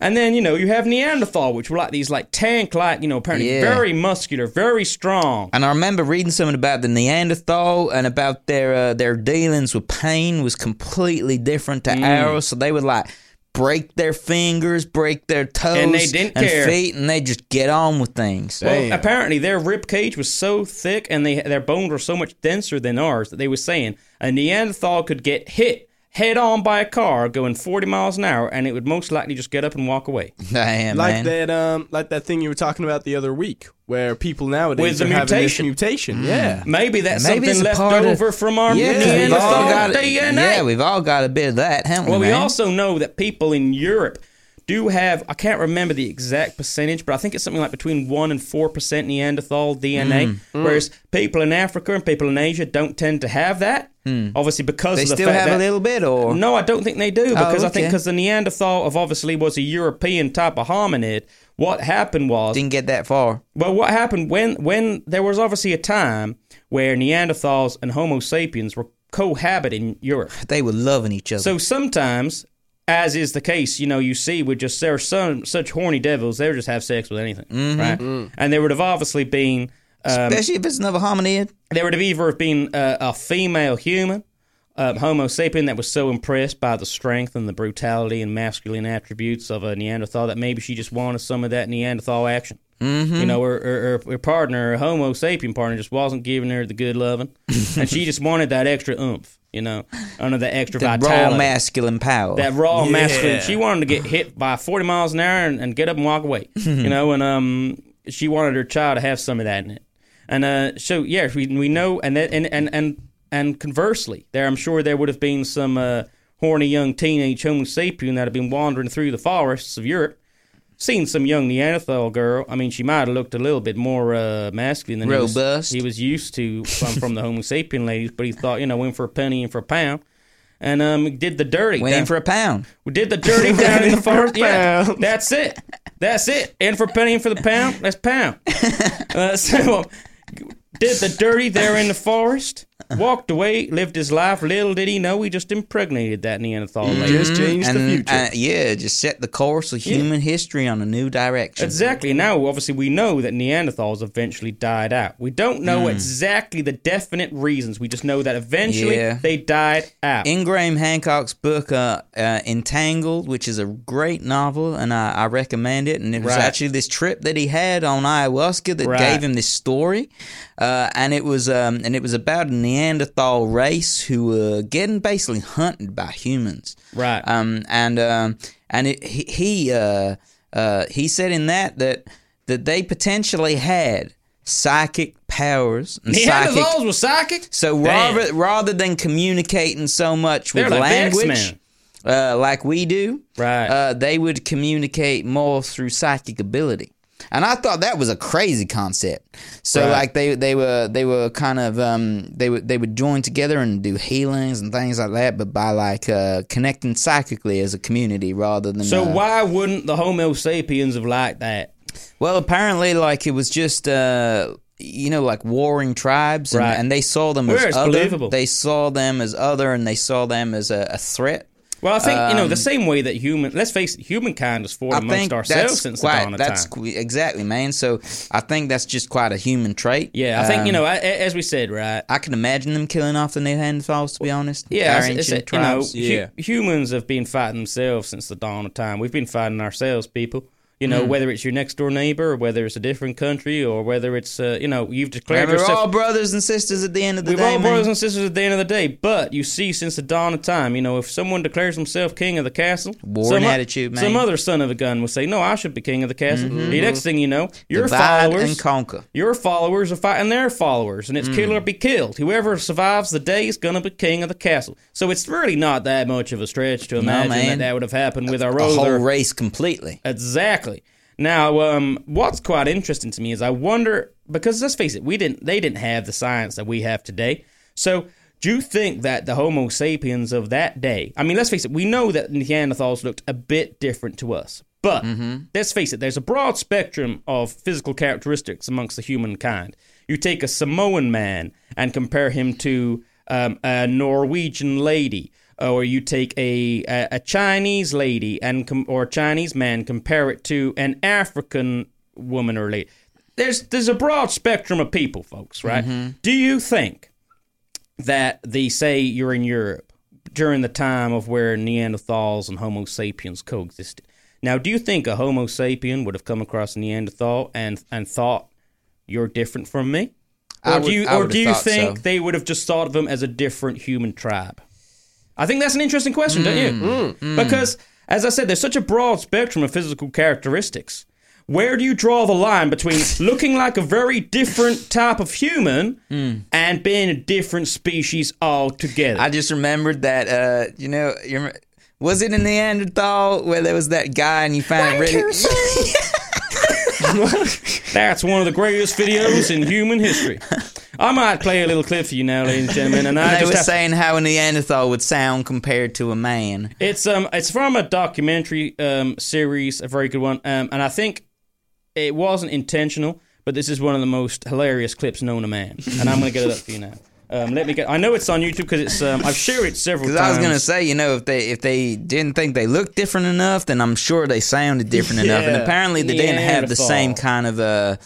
And then, you know, you have Neanderthal, which were like these like tank like, you know, apparently Yeah. very muscular, very strong. And I remember reading something about the Neanderthal and about their uh, their dealings with pain was completely different Mm. to ours. So they would like break their fingers, break their toes, And they didn't and care. feet, and they just get on with things. Well, Damn. apparently their rib cage was so thick and they their bones were so much denser than ours that they were saying a Neanderthal could get hit head on by a car going 40 miles an hour and it would most likely just get up and walk away. Damn, like man. that um like that thing you were talking about the other week where people nowadays With the are having this mutation. mutation. Yeah. Maybe that's Maybe something left part of- over from our yeah, 'cause we've Neanderthal all got DNA. yeah, we've all got a bit of that, haven't we? Well, we man? also know that people in Europe do have, I can't remember the exact percentage, but I think it's something like between 1% and 4% Neanderthal DNA, Mm. whereas people in Africa and people in Asia don't tend to have that. Obviously, because Hmm. they of the still fact have that, a little bit, or No, I don't think they do because I think because the Neanderthal of obviously was a European type of hominid. What happened was didn't get that far. well, what happened when when there was obviously a time where Neanderthals and Homo sapiens were cohabiting Europe. They were loving each other. So sometimes, as is the case, you know, you see with just there are some such horny devils, they would just have sex with anything, right? And there would have obviously been um, Especially if it's another hominid. there would have either have been a, a female human, um, Homo sapien, that was so impressed by the strength and the brutality and masculine attributes of a Neanderthal that maybe she just wanted some of that Neanderthal action. Mm-hmm. You know, her, her, her- her partner, her Homo sapien partner, just wasn't giving her the good loving, and she just wanted that extra oomph. You know, under the extra The raw masculine power. that raw Yeah. masculine. She wanted to get hit by 40 miles an hour and, and get up and walk away. you know, and um, she wanted her child to have some of that in it. And uh, so yeah, we we know, and and and and and conversely, there I'm sure there would have been some uh, horny young teenage Homo sapien that had been wandering through the forests of Europe, seen some young Neanderthal girl. I mean, she might have looked a little bit more uh, masculine than he was- He was, used to from, from the Homo sapien ladies, but he thought, you know, in for a penny, and for a pound. And um, did the dirty. Went in for a pound. we did the dirty down in the forest. Yeah, that's it. That's it. In for a penny, in for the pound. That's pound. Uh, so did the dirty there in the forest. Walked away, lived his life. Little did he know he just impregnated that Neanderthal lady. Just changed the future. uh, yeah, just set the course of human history on a new direction. Exactly. Now, obviously, we know that Neanderthals eventually died out. We don't know exactly the definite reasons. We just know that eventually Yeah. they died out. In Graham Hancock's book, uh, uh, Entangled, which is a great novel, and I, I recommend it. And it was Right. actually this trip that he had on ayahuasca that Right. gave him this story, uh, and it was um, and it was about a Neanderthal race who were getting basically hunted by humans. Right. Um, and um, and it, he he, uh, uh, he said in that that that they potentially had psychic powers and psychic Neanderthals were psychic? so Damn. rather rather than communicating so much with like language, uh, like we do, Right. uh, they would communicate more through psychic ability. And I thought that was a crazy concept. So Right. like they they were they were kind of um they would they would join together and do healings and things like that, but by like uh, connecting psychically as a community rather than So uh, why wouldn't the Homo sapiens have liked that? well, apparently, like it was just, uh, you know, like warring tribes, and, Right. and they saw them as other. believable. They saw them as other, and they saw them as a, a threat. Well, I think you know the Um, same way that human. Let's face it, humankind has fought I amongst ourselves that's since quite, the dawn of that's time. qu- exactly, man. So I think that's just quite a human trait. Yeah, I think you Um, know, a- a- as we said, right? I can imagine them killing off the Neanderthals. To be honest, Yeah, Our it's, it's, ancient you know, tribes. hu- Yeah. humans have been fighting themselves since the dawn of time. We've been fighting ourselves, people. You know, Hmm. whether it's your next door neighbor, or whether it's a different country, or whether it's uh, you know you've declared And we're yourself. all brothers and sisters at the end of the We've day, all man. brothers and sisters at the end of the day, but you see, since the dawn of time, you know, if someone declares himself king of the castle, Warring some, attitude, man. Mm-hmm. some other son of a gun will say, "No, I should be king of the castle." The next thing you know, your Divide followers and conquer. your followers are fighting their followers, and it's kill or be killed. Whoever survives the day is gonna be king of the castle. So it's really not that much of a stretch to imagine that that would have happened with our A whole race completely. Exactly. Now, um, what's quite interesting to me is I wonder because let's face it, we didn't they didn't have the science that we have today. So, do you think that the Homo sapiens of that day? I mean, let's face it, we know that Neanderthals looked a bit different to us. But let's face it, there's a broad spectrum of physical characteristics amongst the humankind. You take a Samoan man and compare him to um, a Norwegian lady, Uh, or you take a a, a Chinese lady and com- or a Chinese man, compare it to an African woman or lady. There's there's a broad spectrum of people, folks. Right? Do you think that the say you're in Europe during the time of where Neanderthals and Homo sapiens coexisted? Now, do you think a Homo sapien would have come across a Neanderthal and and thought you're different from me? Or I do you or do you think so. they would have just thought of them as a different human tribe? I think that's an interesting question, don't you? Mm. Because, as I said, there's such a broad spectrum of physical characteristics. Where do you draw the line between looking like a very different type of human Mm. and being a different species altogether? I just remembered that, uh, you know, you rem- was it in Neanderthal where there was that guy and you found it really. That's one of the greatest videos in human history. I might play a little clip for you now, ladies and gentlemen, and I And they just were saying how a Neanderthal would sound compared to a man. It's um it's from a documentary um series, a very good one. Um and I think it wasn't intentional, but this is one of the most hilarious clips known to man. And I'm gonna get it up for you now. Um, let me get. I know it's on YouTube because it's. Um, I've shared it several Because times. I was gonna say, you know, if they if they didn't think they looked different enough, then I'm sure they sounded different enough. And apparently, they didn't have the same kind of uh,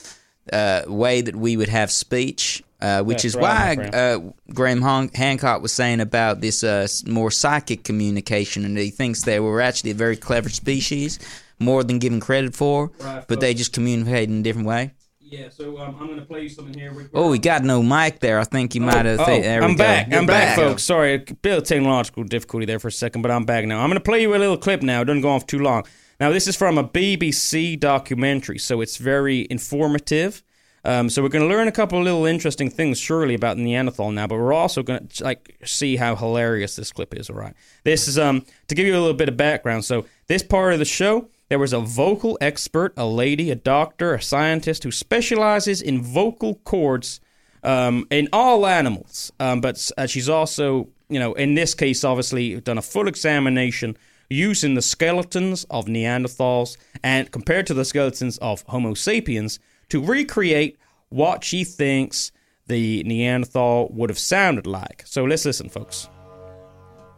uh, way that we would have speech. Uh, which That's is right, why my uh, Graham Han- Hancock was saying about this uh, more psychic communication, and he thinks they were actually a very clever species, more than given credit for, Right, but they just communicate in a different way. Yeah. So um, I'm gonna play you something here. We- Oh, we got no mic there. I think you might have. Oh, thi- there I'm go. back. You're I'm back, folks. Sorry, a bit of technological difficulty there for a second, but I'm back now. I'm going to play you a little clip now. It doesn't go off too long. Now, this is from a BBC documentary, so it's very informative. Um, so we're going to learn a couple of little interesting things, surely, about Neanderthal now. But we're also going to like see how hilarious this clip is. All right, this is um to give you a little bit of background. So this part of the show, there was a vocal expert, a lady, a doctor, a scientist who specializes in vocal cords um, in all animals. Um, but uh, she's also, you know, in this case, obviously done a full examination using the skeletons of Neanderthals and compared to the skeletons of Homo sapiens to recreate what she thinks the Neanderthal would have sounded like. So let's listen, folks.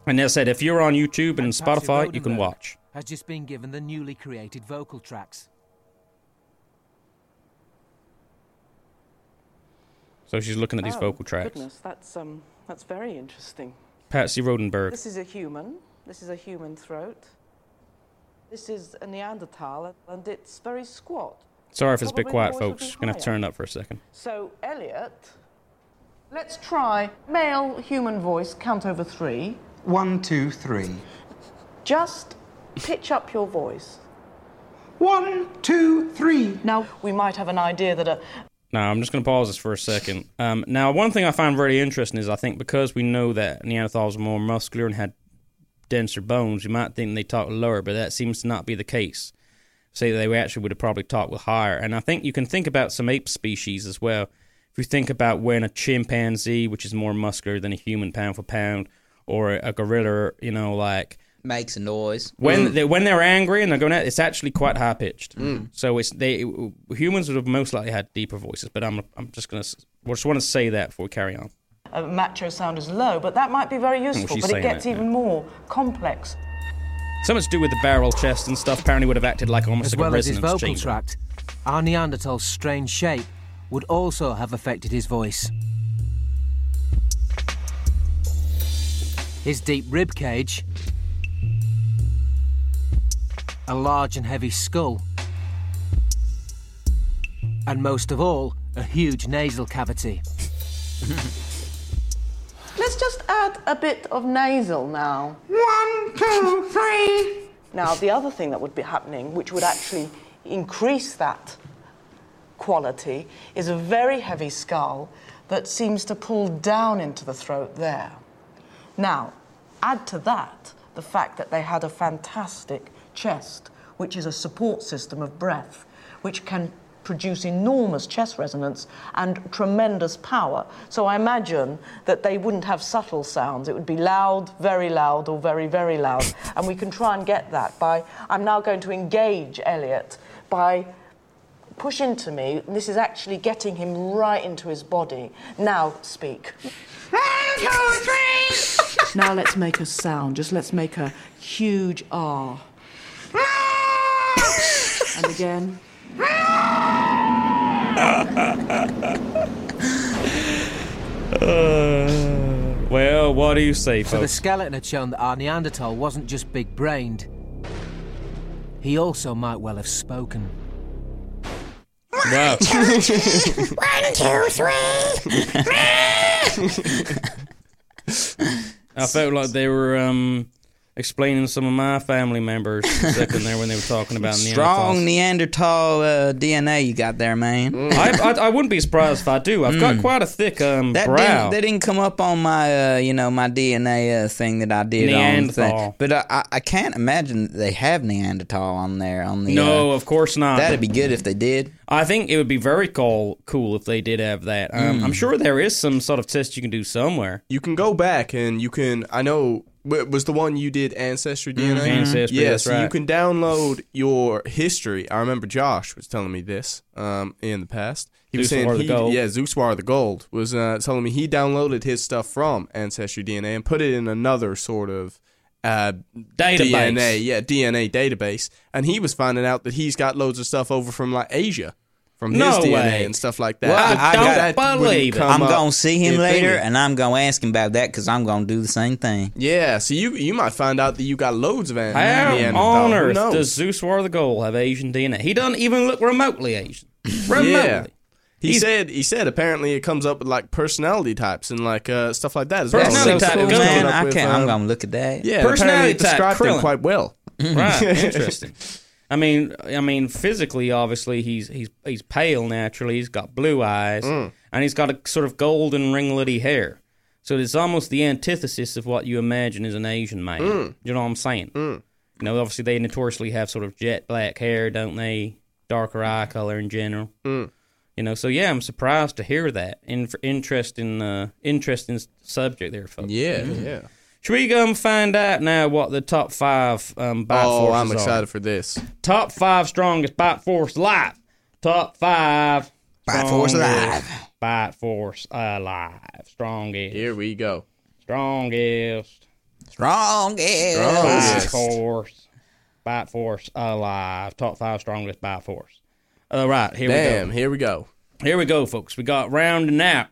And as I said, if you're on YouTube and Spotify, you can watch. Has just been given the newly created vocal tracks. So she's looking at these Oh, vocal tracks. Goodness, that's um, that's very interesting. Patsy Rodenburg. This is a human. This is a human throat. This is a Neanderthal, and it's very squat. Sorry if it's a bit quiet, the voice would folks. Gonna have to turn it up for a second. So, Elliot, let's try male human voice. Count over three. One, two, three. Just pitch up your voice. One, two, three. Now, we might have an idea that a Now, I'm just going to pause this for a second. Um, now, one thing I find very interesting is I think because we know that Neanderthals were more muscular and had denser bones, you might think they talked lower, but that seems to not be the case. Say they actually would have probably talked with higher. And I think you can think about some ape species as well. If you think about when a chimpanzee, which is more muscular than a human pound for pound, or a, a gorilla, you know, like Makes a noise. when mm. they when they're angry and they're going out, it's actually quite high pitched. Mm. So it's they humans would have most likely had deeper voices, but I'm I'm just gonna I just want to say that before we carry on. a macho sound is low, but that might be very useful. she's but it saying gets that, even yeah. more complex. Something to do with the barrel chest and stuff. Apparently, would have acted like almost As like well a as his resonance vocal chamber. tract, our Neanderthal's strange shape would also have affected his voice. His deep rib cage, a large and heavy skull, and most of all, a huge nasal cavity. Let's just add a bit of nasal now. One, two, three. Now, the other thing that would be happening, which would actually increase that quality, is a very heavy skull that seems to pull down into the throat there. Now, add to that the fact that they had a fantastic chest, which is a support system of breath, which can produce enormous chest resonance and tremendous power. So I imagine that they wouldn't have subtle sounds. It would be loud, very loud, or very, very loud. And we can try and get that by. I'm now going to engage Elliot by push into me. And this is actually getting him right into his body. Now speak. One, two, three. Now let's make a sound. Just let's make a huge R. And again. Well, what do you say, So the skeleton had shown that our Neanderthal wasn't just big brained, he also might well have spoken. Wow. I felt like they were um, explaining some of my family members a second there when they were talking about Strong Neanderthals. Neanderthal uh, DNA you got there, man. I, I, I wouldn't be surprised if I do. I've got quite a thick um, Mm. That brow. didn't, that didn't come up on my, uh, you know, my DNA uh, thing that I did on the thing. Neanderthal. But I, I, I can't imagine that they have Neanderthal on there on the. no, uh, of course not. that'd be good if they did. I think it would be very cool, cool if they did have that. Um, Mm. I'm sure there is some sort of test you can do somewhere. You can go back and you can. I know w- was the one you did Ancestry DNA. Mm-hmm. Ancestry, yeah, so you can download your history. I remember Josh was telling me this um, in the past. He was saying he, Gold. yeah, Zeus War the Gold was uh, telling me he downloaded his stuff from Ancestry DNA and put it in another sort of uh, Database. DNA, yeah, DNA database, and he was finding out that he's got loads of stuff over from like Asia, from his No DNA way. and stuff like that. Well, But I don't wouldn't believe it. I'm up gonna see him later, thingy. and I'm gonna ask him about that because I'm gonna do the same thing. Yeah, so you you might find out that you got loads of an- How Neanderthal. on earth does Zeus War the Goal have Asian DNA? He doesn't even look remotely Asian. Remotely. Yeah. He He's- said he said apparently it comes up with like personality types and like uh, stuff like that as Personality well. type, So it was good. coming Man, I with, can't. I'm um, gonna look at that. Yeah, Personality apparently it type, described him Krillin. quite well. Right. Interesting. I mean, I mean, physically, obviously, he's he's he's pale naturally. He's got blue eyes, mm. and he's got a sort of golden ringlety hair. So it's almost the antithesis of what you imagine is an Asian man. Mm. You know what I'm saying? Mm. You know, obviously, they notoriously have sort of jet black hair, don't they? Darker eye color in general. You know, so yeah, I'm surprised to hear that. In, interesting, uh, interesting subject there, folks. Yeah, mm-hmm. yeah. Should we go and find out now what the top five um, bite Oh, forces I'm are? excited for this. Top five strongest bite force alive. Top five Bite force alive. Bite force alive. Strongest. Here we go. Strongest. Strongest. Bite Yes. force. Bite force alive. Top five strongest bite force. All right, here we Damn, go. here we go. Here we go, folks. We got rounding out.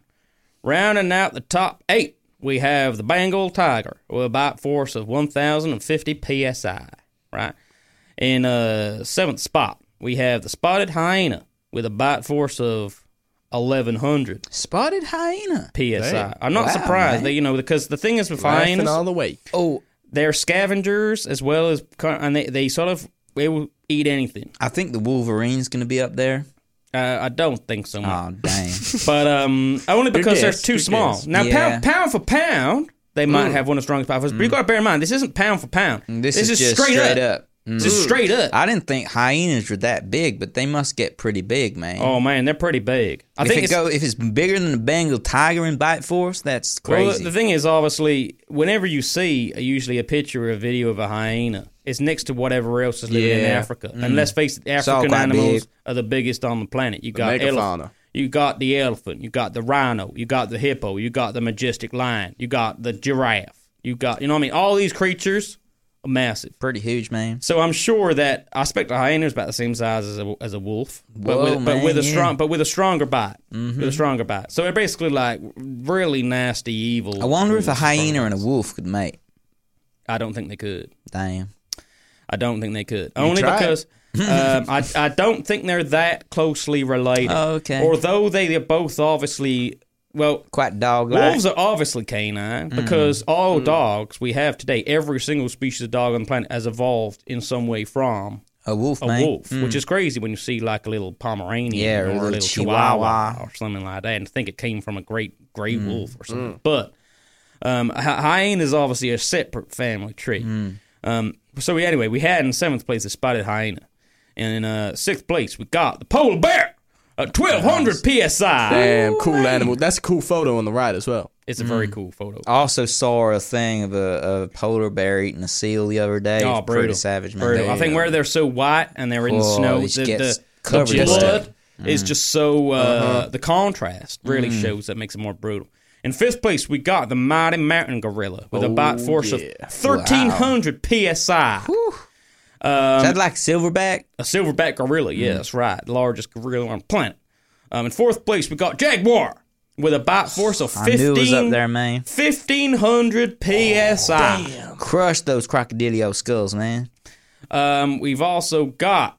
Rounding out the top eight, we have the Bengal Tiger with a bite force of 1,050 psi. Right. In uh, seventh spot, we have the Spotted Hyena with a bite force of 1,100 Spotted hyena. psi. Damn. I'm not Wow, surprised man. that you know because the thing is with Laughing hyenas, all the way. Oh, they're scavengers as well as and they, they sort of they will eat anything. I think the Wolverine's going to be up there. Uh, I don't think so much. Oh, dang. but um, only because they're too small. Now, Yeah. pound, pound for pound, they might have one of the strongest power forces. But you got to bear in mind, this isn't pound for pound. this, is, just straight, up. This is mm. straight up. I didn't think hyenas were that big, but they must get pretty big, man. oh man, they're pretty big. I if think it it's, go if it's bigger than the Bengal tiger in bite force, that's crazy. well, crazy. the thing is, obviously, whenever you see a, usually a picture or a video of a hyena, it's next to whatever else is living in Yeah. Africa. Mm. And let's face it, African animals big. are the biggest on the planet. You got megafauna. elephant, you got the elephant, you got the rhino, you got the hippo, you got the majestic lion, you got the giraffe, you got you know what I mean. All these creatures are massive. pretty huge, man. So I'm sure that I expect a hyena is about the same size as a, as a wolf, but Whoa, with, but man, with a yeah. strong but with a stronger bite, with a stronger bite. So they're basically like really nasty, evil. I wonder if a wolves, hyena and a wolf could mate. I don't think they could. Damn. I don't think they could. Only try it. because um, I I don't think they're that closely related. Oh, okay. Although they are both obviously well. Quite dog like. Wolves are obviously canine because all dogs we have today, every single species of dog on the planet has evolved in some way from A wolf, a man. wolf, which is crazy when you see like a little Pomeranian Yeah, or or, a a little little Chihuahua. Chihuahua or something like that, and think it came from a great gray wolf or something. But um, hyena is obviously a separate family tree. Um, so we, anyway, we had in seventh place the spotted hyena, and in uh, sixth place we got the polar bear at twelve hundred psi. Damn, cool animal. That's a cool photo on the right as well. It's a very cool photo. I also saw a thing of a, a polar bear eating a seal the other day. Oh, It's pretty savage, man. Brutal. I think where they're so white and they're in the Oh, snow, it the, gets the, covered the in blood stuff. is mm. just so uh, uh-huh. the contrast really mm. shows that makes it more brutal. In fifth place, we got the mighty mountain gorilla with a bite oh, force yeah. of thirteen hundred psi. Is that like silverback? A silverback gorilla, yeah, that's right, the largest gorilla on the planet. Um, in fourth place, we got jaguar with a bite force of I knew it was up there, 15 man. 1500 psi. Crush those crocodilio skulls, man. Um, we've also got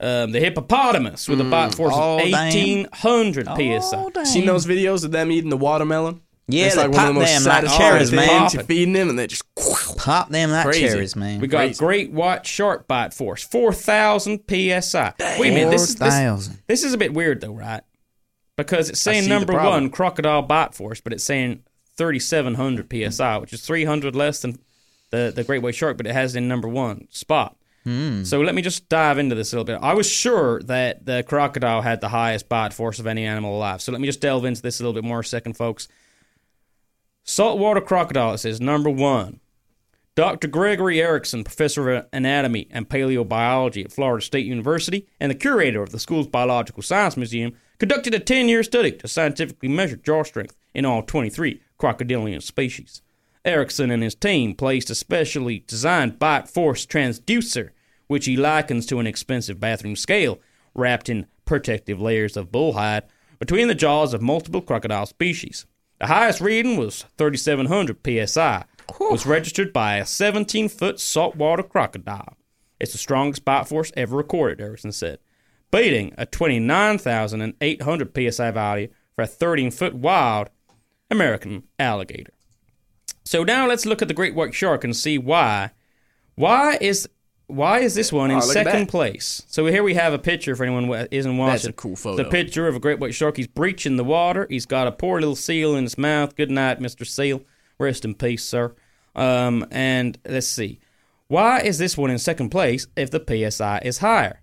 um, the hippopotamus with a bite force Oh, of damn. 1800 psi. Seen those videos of them eating the watermelon? Yeah, it's they like one of the pop most them like satisfying cherries, things. man. You're feeding them and they just Pop them like Crazy. cherries, man. We got Crazy. great white shark bite force, 4,000 psi. Wait a minute, this is, this, this is a bit weird though, right? Because it's saying number one, crocodile bite force, but it's saying 3,700 psi, which is 300 less than the, the great white shark, but it has it in number one spot. Hmm. So let me just dive into this a little bit. I was sure that the crocodile had the highest bite force of any animal alive. So let me just delve into this a little bit more a second, folks. Saltwater crocodile, it says number one. Dr. Gregory Erickson, professor of anatomy and paleobiology at Florida State University and the curator of the school's Biological Science Museum, conducted a 10 year study to scientifically measure jaw strength in all 23 crocodilian species. Erickson and his team placed a specially designed bite force transducer, which he likens to an expensive bathroom scale wrapped in protective layers of bullhide, between the jaws of multiple crocodile species. The highest reading was 3,700 psi, was registered by a 17 foot saltwater crocodile. It's the strongest bite force ever recorded, Erickson said, beating a 29,800 psi value for a 13 foot wild American alligator. So now let's look at the great white shark and see why. Why is why is this one in Oh, second place? So here we have a picture for anyone who isn't watching. That's a cool photo. The picture of a great white shark. He's breaching the water. He's got a poor little seal in his mouth. Good night, Mr. Seal. Rest in peace, sir. Um, and let's see. Why is this one in second place if the PSI is higher?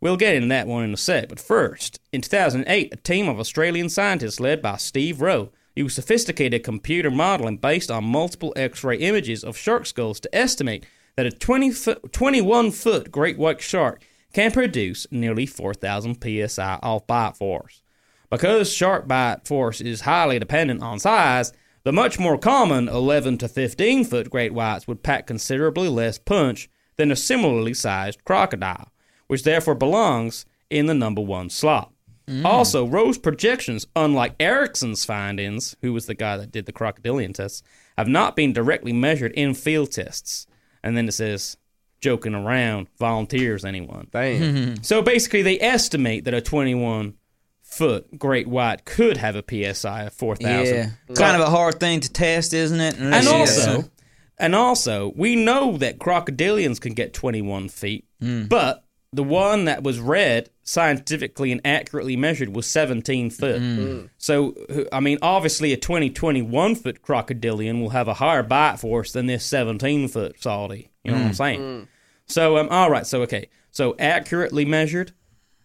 We'll get into that one in a sec, but first, in 2008, a team of Australian scientists led by Steve Wroe used sophisticated computer modeling based on multiple X ray images of shark skulls to estimate that a 20 foot, 21 foot great white shark can produce nearly 4,000 psi off bite force. Because shark bite force is highly dependent on size, the much more common 11 to 15 foot great whites would pack considerably less punch than a similarly sized crocodile, which therefore belongs in the number one slot. Mm. Also, Wroe's projections, unlike Erickson's findings, who was the guy that did the crocodilian tests, have not been directly measured in field tests. And then it says, joking around, volunteers, anyone. Damn. So basically, they estimate that a 21 foot great white could have a psi of 4,000. Yeah, kind of a hard thing to test, isn't it? And Unless you- also, and also, we know that crocodilians can get 21 feet, Hmm. but the one that was read scientifically and accurately measured was 17 foot. Hmm. So, I mean, obviously, a 20, 21 foot crocodilian will have a higher bite force than this 17 foot salty. You know what I'm Hmm. saying? So, um, all right. So, okay. So, accurately measured,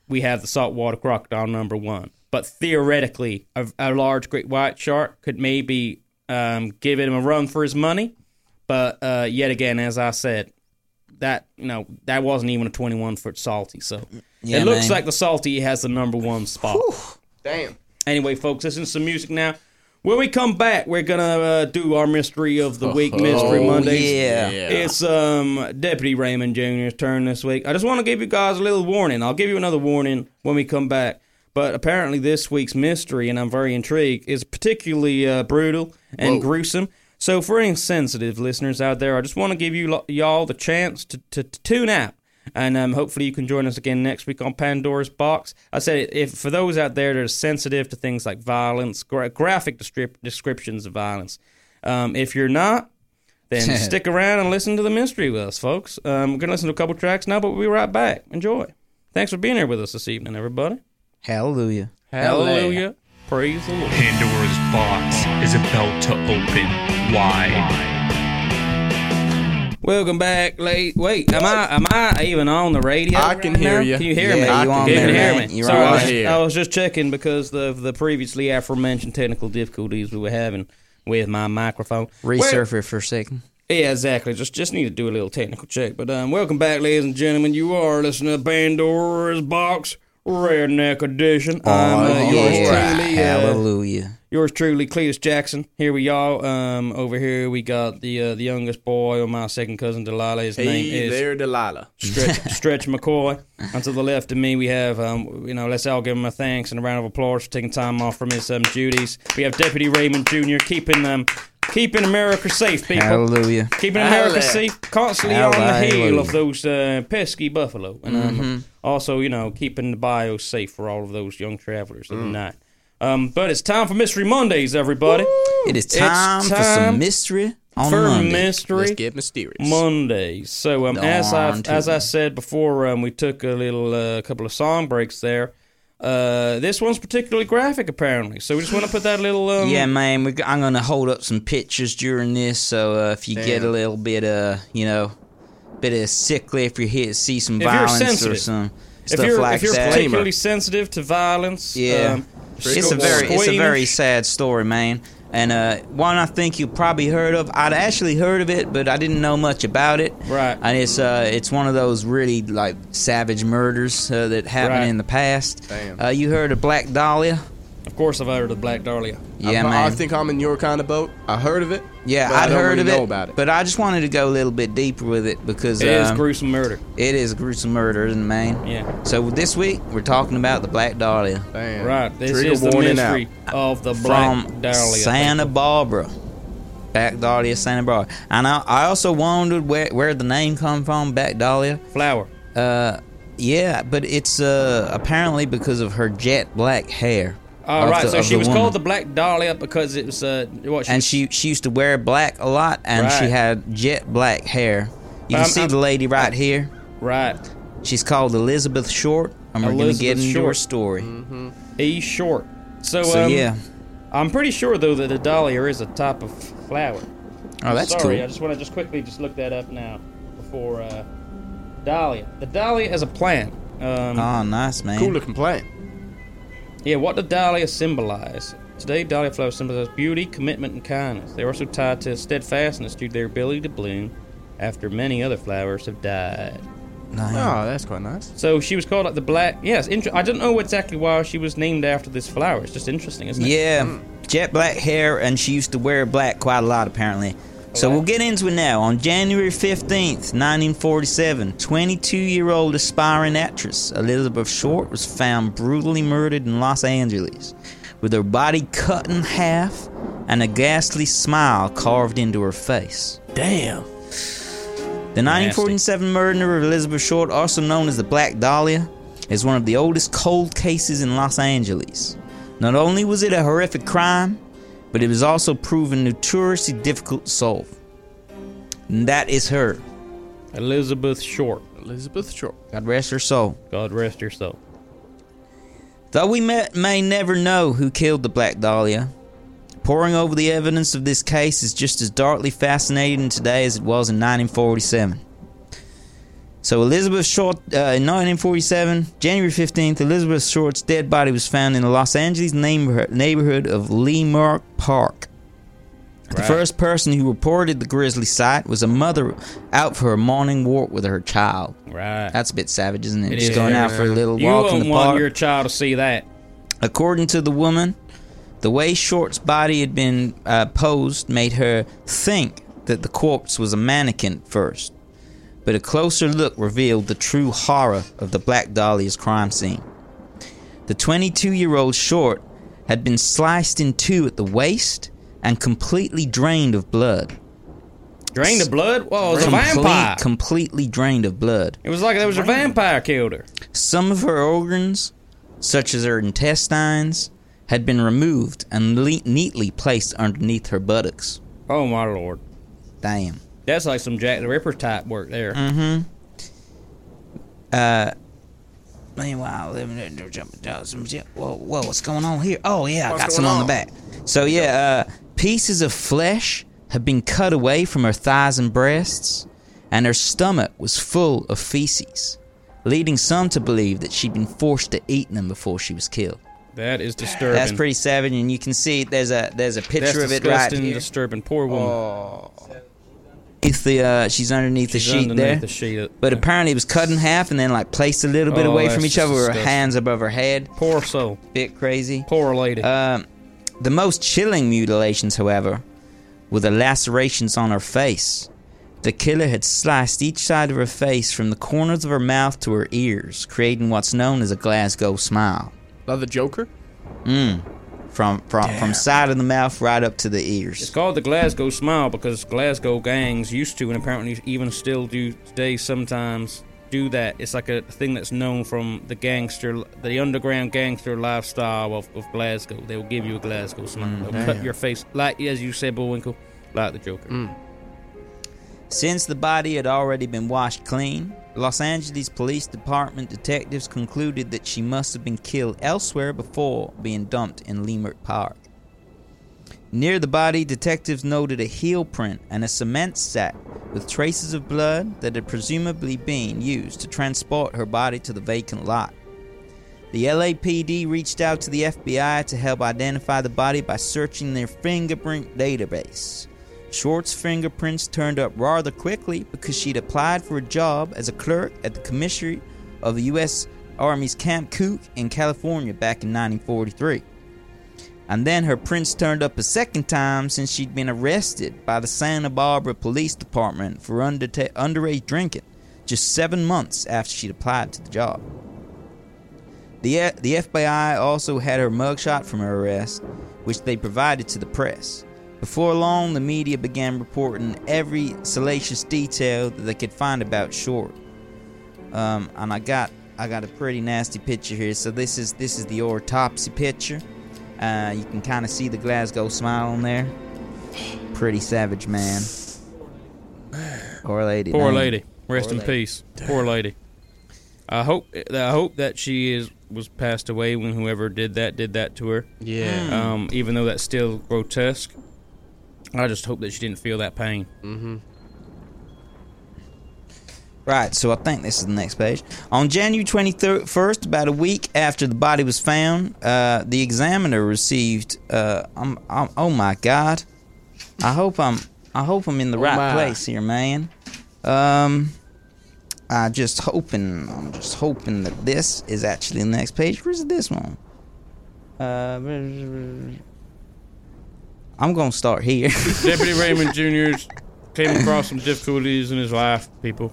we have the saltwater crocodile number one. But theoretically, a, a large great white shark could maybe um, give him a run for his money. But uh, yet again, as I said, that you know that wasn't even a 21 foot salty. So Yeah, it looks man. like the salty has the number one spot. Damn. Anyway, folks, listen to some music now. When we come back, we're gonna uh, do our mystery of the week, mystery Oh, Mondays. yeah. It's um Deputy Raymond Jr.'s turn this week. I just want to give you guys a little warning. I'll give you another warning when we come back. But apparently, this week's mystery, and I'm very intrigued, is particularly uh, brutal and gruesome. So, for any sensitive listeners out there, I just want to give you lo- y'all the chance to, to, to tune out. And um, hopefully, you can join us again next week on Pandora's Box. I said, if for those out there that are sensitive to things like violence, gra- graphic descrip- descriptions of violence, um, if you're not, then stick around and listen to the mystery with us, folks. Um, we're going to listen to a couple tracks now, but we'll be right back. Enjoy. Thanks for being here with us this evening, everybody. Hallelujah. Hallelujah. Praise the Lord. Pandora's box is about to open wide. Welcome back, late. Wait, am I am I even on the radio? I right can hear you. Can you hear Yeah, me? I on can there, hear me. You're Sorry, on here. I was just checking because of the previously aforementioned technical difficulties we were having with my microphone. Resurf it for a second. Yeah, exactly. Just just need to do a little technical check. But um, welcome back, ladies and gentlemen. You are listening to Pandora's Box Redneck Edition. I'm uh, yours yeah. truly, uh, Hallelujah. yours truly, Cletus Jackson. Here we are. Um, over here we got the uh, the youngest boy on my second cousin Delilah. His name Hey is there, Delilah. Stretch, Stretch McCoy. And to the left of me, we have, um, you know, let's all give him a thanks and a round of applause for taking time off from his um, duties. We have Deputy Raymond Jr. keeping um, keeping America safe, people. Hallelujah. Keeping America Hallelujah. safe, constantly on the heel Hallelujah. of those uh, pesky buffalo, and um, also, you know, keeping the bayou safe for all of those young travelers of the night. Um, but it's time for Mystery Mondays, everybody. It is It's time, for time some mystery on For Monday. mystery Let's get mysterious. Mondays. So um, as I Darn as I said before, um, we took a little uh, couple of song breaks there. Uh, this one's particularly graphic, apparently. So we just want to put that little um, Yeah, man, we, I'm gonna hold up some pictures during this, so uh, if you get a little bit, uh, you know, bit of sickly, if you hear see some If violence or sensitive. some If stuff you're like if you're that, particularly sensitive to violence, yeah, um, it's a very it's a very sad story, man. And uh, one I think you probably heard of. I'd actually heard of it, but I didn't know much about it. Right. And it's uh, it's one of those really like savage murders uh, that happened Right. in the past. Damn. Uh, you heard of Black Dahlia? Of course, I've heard of Black Dahlia. Yeah, I, man. I think I'm in your kind of boat. I heard of it. yeah, but I I'd don't heard really of know it, about it. but I just wanted to go a little bit deeper with it because It is um, gruesome murder. It is a gruesome murder, isn't it, man? Yeah. So this week we're talking about the Black Dahlia Damn. Right. This Trigger is the mystery out. of the Black from Dahlia. Santa Barbara. Black Dahlia, Santa Barbara. And I, I also wondered where where the name come from, Black Dahlia. Flower. Uh, yeah, but it's uh apparently because of her jet black hair. All of right. the- so she was woman. called the Black Dahlia because it was uh, what? She and she she used to wear black a lot, and she had jet black hair. You can Um, see I'm- the lady right here. Right. She's called Elizabeth Short, and we're going to get Elizabeth into her Short. story. E short. So, So, um, yeah. I'm pretty sure though that the dahlia is a type of flower. Oh, that's Sorry, cool. I just want to just quickly just look that up now before uh, dahlia. The dahlia is a plant. Um, Oh, nice, man. Cool looking plant. Yeah, what do dahlia symbolize? Today, dahlia flowers symbolize beauty, commitment, and kindness. They're also tied to steadfastness due to their ability to bloom after many other flowers have died. Nice. Oh, that's quite nice. So she was called like the black. Yes, inter- I don't know exactly why she was named after this flower. It's just interesting, isn't it? Yeah, jet black hair, and she used to wear black quite a lot, apparently. So we'll get into it now. On January 15th, 1947, 22 year old aspiring actress Elizabeth Short was found brutally murdered in Los Angeles, with her body cut in half and a ghastly smile carved into her face. Damn. The 1947 murder of Elizabeth Short, also known as the Black Dahlia, is one of the oldest cold cases in Los Angeles. Not only was it a horrific crime, but it was also proven notoriously difficult to solve. And that is her. Elizabeth Short. Elizabeth Short. God rest her soul. God rest her soul. Though we may, may never know who killed the Black Dahlia, poring over the evidence of this case is just as darkly fascinating today as it was in 1947. So Elizabeth Short, uh, in 1947, January 15th, Elizabeth Short's dead body was found in the Los Angeles neighborhood, neighborhood of Leimert Park. Right. The first person who reported the grisly sight was a mother out for a morning walk with her child. Right. That's a bit savage, isn't it? It Just is. going out for a little You walk in the want park. your child to see that. According to the woman, the way Short's body had been uh, posed made her think that the corpse was a mannequin first. But a closer look revealed the true horror of the Black Dahlia's crime scene. The 22 year old Short had been sliced in two at the waist and completely drained of blood. Drained of blood? Whoa, it was a vampire. Completely drained of blood. It was like there was a vampire killed her. Some of her organs, such as her intestines, had been removed and le- neatly placed underneath her buttocks. Oh my lord. Damn. That's like some Jack the Ripper type work there. Mm-hmm. Uh. Meanwhile, whoa, whoa, what's going on here? Oh yeah, I What's got some going on the back. So yeah, uh, pieces of flesh had been cut away from her thighs and breasts, and her stomach was full of feces, leading some to believe that she'd been forced to eat them before she was killed. That is disturbing. That's pretty savage, and you can see there's a there's a picture That's of it right disgusting, here. disturbing. Poor woman. Oh. If the uh, she's underneath She's the sheet underneath there, the sheet. but apparently it was cut in half and then like placed a little bit Oh, away from each other with her hands above her head. Poor soul. Bit crazy. Poor lady. Um, the most chilling mutilations, however, were the lacerations on her face. The killer had sliced each side of her face from the corners of her mouth to her ears, creating what's known as a Glasgow smile. Like the Joker? Mm. From from from side of the mouth right up to the ears. It's called the Glasgow Smile because Glasgow gangs used to, and apparently even still do today, sometimes do that. It's like a thing that's known from the gangster, the underground gangster lifestyle of, of Glasgow. They will give you a Glasgow smile. Mm, They'll cut your face, like as you said, Bullwinkle, like the Joker. Mm. Since the body had already been washed clean, Los Angeles Police Department detectives concluded that she must have been killed elsewhere before being dumped in Leimert Park. Near the body, detectives noted a heel print and a cement sack with traces of blood that had presumably been used to transport her body to the vacant lot. The LAPD reached out to the FBI to help identify the body by searching their fingerprint database. Short's fingerprints turned up rather quickly because she'd applied for a job as a clerk at the commissary of the U.S. Army's Camp Cooke in California back in 1943. And then her prints turned up a second time since she'd been arrested by the Santa Barbara Police Department for underta- underage drinking just seven months after she'd applied to the job. The, the FBI also had her mugshot from her arrest, which they provided to the press. Before long, the media began reporting every salacious detail that they could find about Short. Um, and I got I got a pretty nasty picture here. So this is this is the autopsy picture. Uh, you can kind of see the Glasgow smile on there. Pretty savage, man. Poor lady. Poor dang. lady. Rest Poor in lady. peace, poor lady. I hope I hope that she is was passed away when whoever did that did that to her. Yeah. Um, even though that's still grotesque, I just hope that she didn't feel that pain. Mm-hmm. Right, so I think this is the next page. On January 21st, about a week after the body was found, uh, the examiner received. Uh, I'm, I'm, oh my God! I hope I'm. I hope I'm in the Oh right my. place here, man. Um, I just hoping. I'm just hoping that this is actually the next page. Where's this one? Uh, I'm gonna start here. Deputy Raymond Jr. came across some difficulties in his life. People.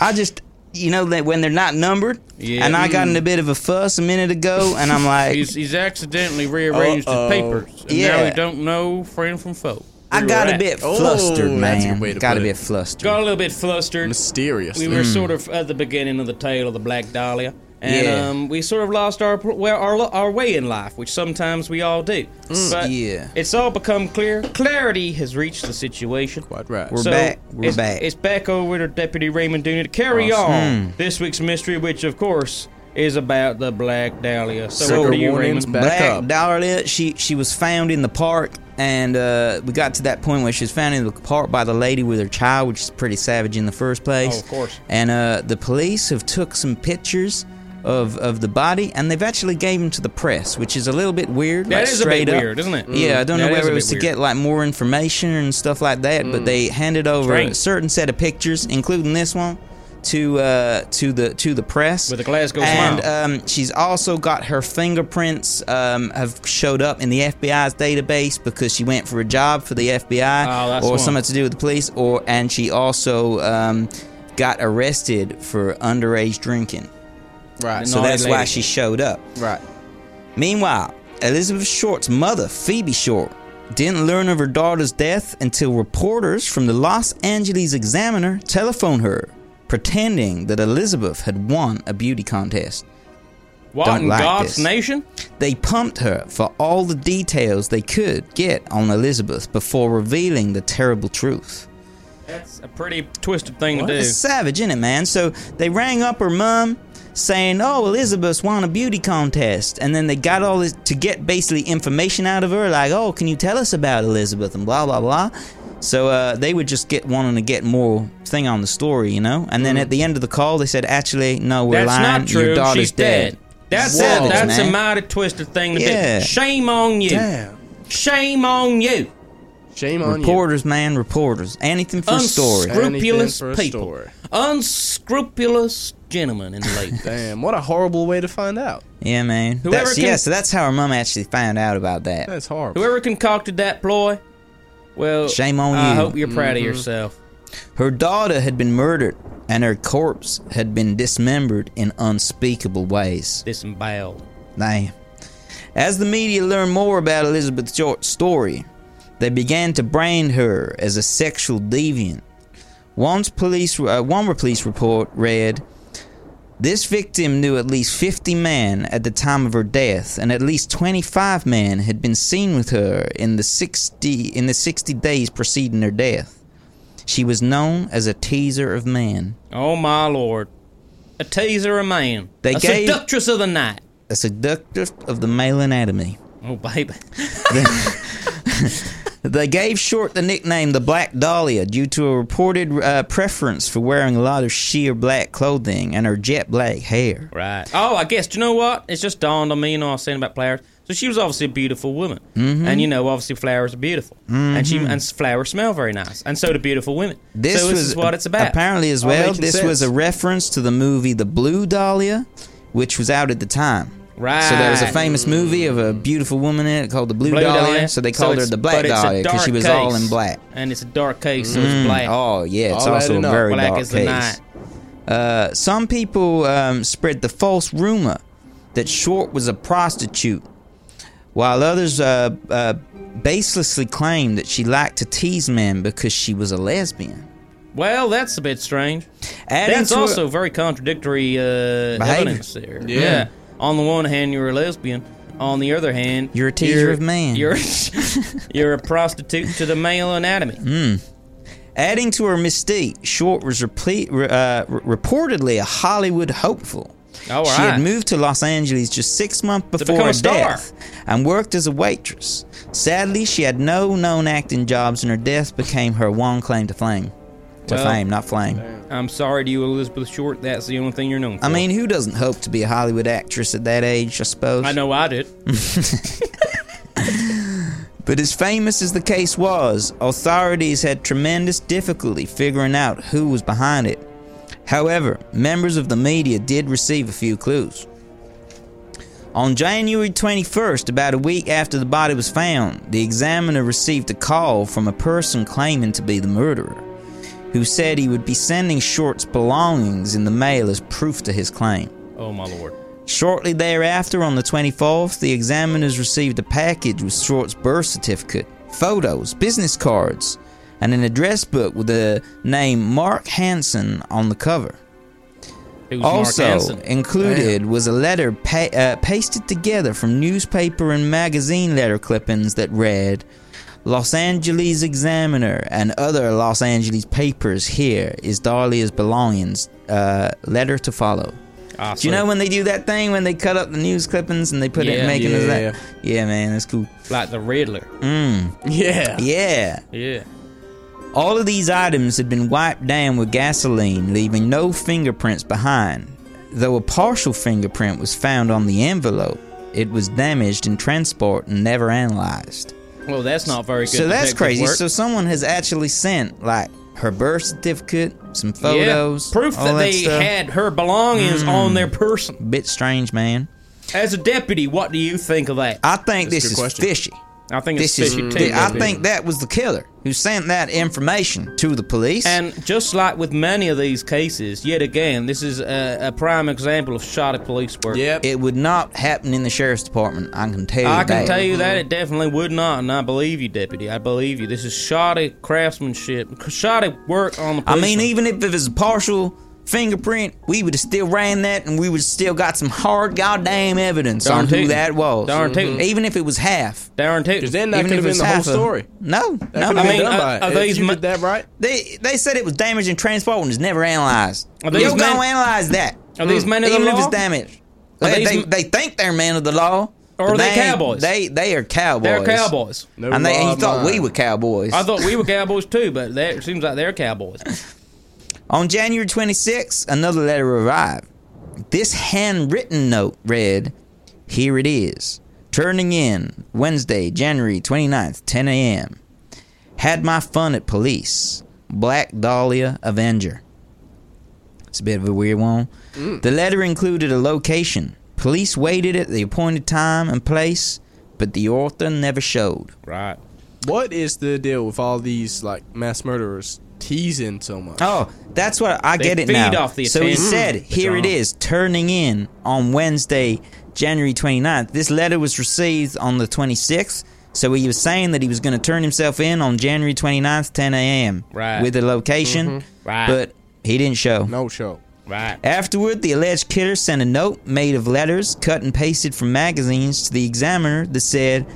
I just, you know, that when they're not numbered, Yeah. and I got in a mm. bit of a fuss a minute ago, and I'm like, He's he's accidentally rearranged Uh-oh. his papers, and now Yeah. he don't know friend from foe. I got we're a at. bit Oh, flustered, that's a man. good way to got a put it. bit flustered. Got a little bit flustered. Mysterious. We were sort mm. of at the beginning of the tale of the Black Dahlia, and Yeah. um, we sort of lost our well, our our way in life, which sometimes we all do. But Yeah. it's all become clear. Clarity has reached the situation. Quite right. We're So, back. We're it's, back. It's back over to Deputy Raymond Dooney to carry on this week's mystery, which of course is about the Black Dahlia. So, Trigger over to you, Raymond. back Black up. Dahlia, she she was found in the park, and uh, we got to that point where she was found in the park by the lady with her child, which is pretty savage in the first place. Oh, of course. And uh, the police have took some pictures of of the body, and they've actually gave them to the press, which is a little bit weird. That like, is a bit up. weird, isn't it? Yeah, I don't That know whether it was to weird. get like more information and stuff like that, but they handed over a certain set of pictures, including this one, to uh, to the to the press With a Glasgow and smile. um, she's also got her fingerprints um, have showed up in the FBI's database because she went for a job for the FBI Oh, that's or one. something to do with the police, or and she also um, got arrested for underage drinking. Right. So that's why she showed up. Right. Meanwhile, Elizabeth Short's mother, Phoebe Short, didn't learn of her daughter's death until reporters from the Los Angeles Examiner telephoned her, pretending that Elizabeth had won a beauty contest. What Don't in like God's this. nation? They pumped her for all the details they could get on Elizabeth before revealing the terrible truth. That's a pretty twisted thing to do. It's savage, isn't it, man? So they rang up her mom saying, Oh, Elizabeth's won a beauty contest. And then they got all this to get basically information out of her, like, Oh, can you tell us about Elizabeth? And blah, blah, blah. So uh, they would just get wanting to get more thing on the story, you know? And then at the end of the call, they said, Actually, no, we're That's lying. not true. Your daughter's She's dead. That's Savage, a, that's man. a mighty twisted thing to Yeah. do. Shame on you. Damn. Shame on you. Shame on you. Reporters, man, reporters. Anything for a story. Unscrupulous Anything for a people. story. Unscrupulous gentlemen and ladies. you. Damn. What a horrible way to find out. Yeah, man. Whoever That's, can- yeah, so that's how her mom actually found out about that. That's horrible. Whoever concocted that ploy, well, Shame on I you. I hope you're proud Mm-hmm. of yourself. Her daughter had been murdered, and her corpse had been dismembered in unspeakable ways. Disemboweled. Damn. As the media learned more about Elizabeth Short's story, they began to brand her as a sexual deviant. One's police, uh, one police report read, "This victim knew at least 50 men at the time of her death, and at least 25 men had been seen with her in the 60 in the 60 days preceding her death. She was known as a teaser of men." Oh my lord. A teaser of man. They a gave- seductress of the night. a seductress of the male anatomy. Oh baby. They gave Short the nickname the Black Dahlia due to a reported uh, preference for wearing a lot of sheer black clothing and her jet black hair. Right. Oh, I guess. Do you know what? It's just dawned on me. You know, I was saying about flowers. So she was obviously a beautiful woman, Mm-hmm. and you know, obviously flowers are beautiful, and she and flowers smell very nice, and so do beautiful women. This so this was is what it's about. Apparently, as well, this was a reference to the movie The Blue Dahlia, which was out at the time. Right. So there was a famous movie of a beautiful woman in it called The Blue, Blue Dahlia. Dahlia. So they So called her the Black but it's a Dahlia because she dark was all in black. and it's a dark case, so it's black. Oh yeah, it's All also a adding up. very black dark the case. night. Uh, some people um, spread the false rumor that Short was a prostitute, while others uh, uh, baselessly claimed that she liked to tease men because she was a lesbian. Well, that's a bit strange. Adding That's to it- also very contradictory uh, evidence there. Yeah. On the one hand, you're a lesbian. On the other hand, You're a teaser of man. You're you're a prostitute to the male anatomy. Adding to her mystique, Short was uh, re- reportedly a Hollywood hopeful. All She right. had moved to Los Angeles just six months before her death and worked as a waitress. Sadly, she had no known acting jobs, and her death became her one claim to fame. To Well, fame, not flame. I'm sorry to you, Elizabeth Short. That's the only thing you're known for. I mean, who doesn't hope to be a Hollywood actress at that age? I suppose. I know I did. But as famous as the case was, authorities had tremendous difficulty figuring out who was behind it. However, members of the media did receive a few clues. On January 21st, about a week after the body was found, the examiner received a call from a person claiming to be the murderer, who said he would be sending Short's belongings in the mail as proof to his claim. Oh my lord. Shortly thereafter, on the 24th, the examiners received a package with Short's birth certificate, photos, business cards, and an address book with the name Mark Hansen on the cover. Also included was a letter pa- uh, pasted together from newspaper and magazine letter clippings that read, Los Angeles Examiner and other Los Angeles papers here is Dahlia's belongings. Uh, letter to follow. Ah, Do you know when they do that thing when they cut up the news clippings and they put it in making Yeah, yeah. Yeah, man, that's cool. like the Riddler? Mm. Yeah. Yeah. Yeah. All of these items had been wiped down with gasoline, leaving no fingerprints behind. Though a partial fingerprint was found on the envelope, it was damaged in transport and never analyzed. Well, that's not very good. So that's crazy. work. So someone has actually sent like her birth certificate, some photos, yeah. proof all that they stuff. had her belongings Mm. on their person. Bit strange, man. As a deputy, what do you think of that? I think That's this a is question. fishy. I think it's This is. fishy. I think that was the killer who sent that information to the police. And just like with many of these cases, yet again, this is a, a prime example of shoddy police work. Yep. it would not happen in the sheriff's department. I can tell you I can that. tell you that mm-hmm. it definitely would not, and I believe you, deputy. I believe you. This is shoddy craftsmanship, shoddy work on the. I Police mean, even if it was partial fingerprint, we would have still ran that, and we would still got some hard goddamn evidence Darn on who tootin'. that was. Darn tootin'. Even if it was half. darn too. Because then that Even could if have been it's the whole half a- story. No, That no. I have mean, been done uh, by are it. If these you ma- did that right. They they said it was damaged in transport and was never analyzed. Are You these don't men- go analyze that. Are these men of the Even if law? it's damaged. Are They, these they, m- they think they're men of the law. Or but are they ain't- cowboys? They they are cowboys. They're cowboys. No And, they, and law you of thought we mine. were cowboys. I thought we were cowboys too, but they- it seems like they're cowboys. On January 26th, another letter arrived. This handwritten note read, Here it is. Turning in Wednesday, January 29th, 10 a.m. Had my fun at police. Black Dahlia Avenger. It's a bit of a weird one. Mm. The letter included a location. Police waited at the appointed time and place, but the author never showed. Right. What is the deal with all these like mass murderers teasing so much? Oh, that's what I They get it feed now. off the so he attention. said, mm. "Here it is, turning in on Wednesday, January 29th. This letter was received on the 26th, so he was saying that he was going to turn himself in on January 29th, 10 a.m. Right. with the location, mm-hmm. Right. but he didn't show. No show. Right. Afterward, the alleged killer sent a note made of letters cut and pasted from magazines to the examiner that said,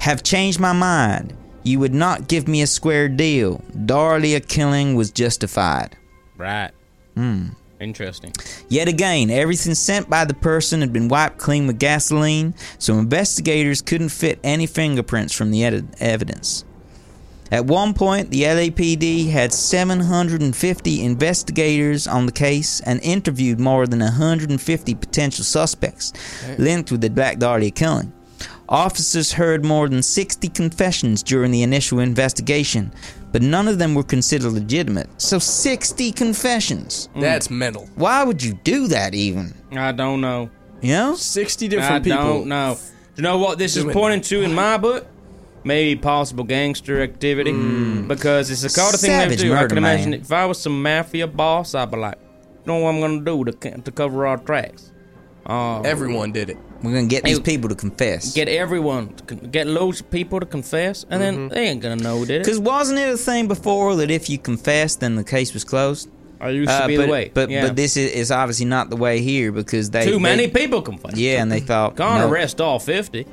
Have changed my mind. You would not give me a square deal. Dahlia killing was justified. Right. Hmm. Interesting. Yet again, everything sent by the person had been wiped clean with gasoline, so investigators couldn't fit any fingerprints from the ed- evidence. At one point, the LAPD had 750 investigators on the case and interviewed more than 150 potential suspects linked with the Black Dahlia killing. Officers heard more than 60 confessions during the initial investigation, but none of them were considered legitimate. So 60 confessions. Mm. That's mental. Why would you do that even? I don't know. You know? Sixty I different people. don't know. You know what this is Doing pointing to in my book? Maybe possible gangster activity. Mm. Because it's the kind of thing they Savage do. I murder, can imagine man. if I was some mafia boss, I'd be like, you know what I'm going to do to, to cover our tracks? Uh, Everyone did it. We're gonna get these people to confess. get everyone, to con- get loads of people to confess, and then they ain't going to know, who did it? Because wasn't it a thing before that if you confessed, then the case was closed? I used to Uh, be but, the way. But yeah. but this is, is obviously not the way here because they Too many they- people confess. Yeah, and they thought Gone no. arrest all 50.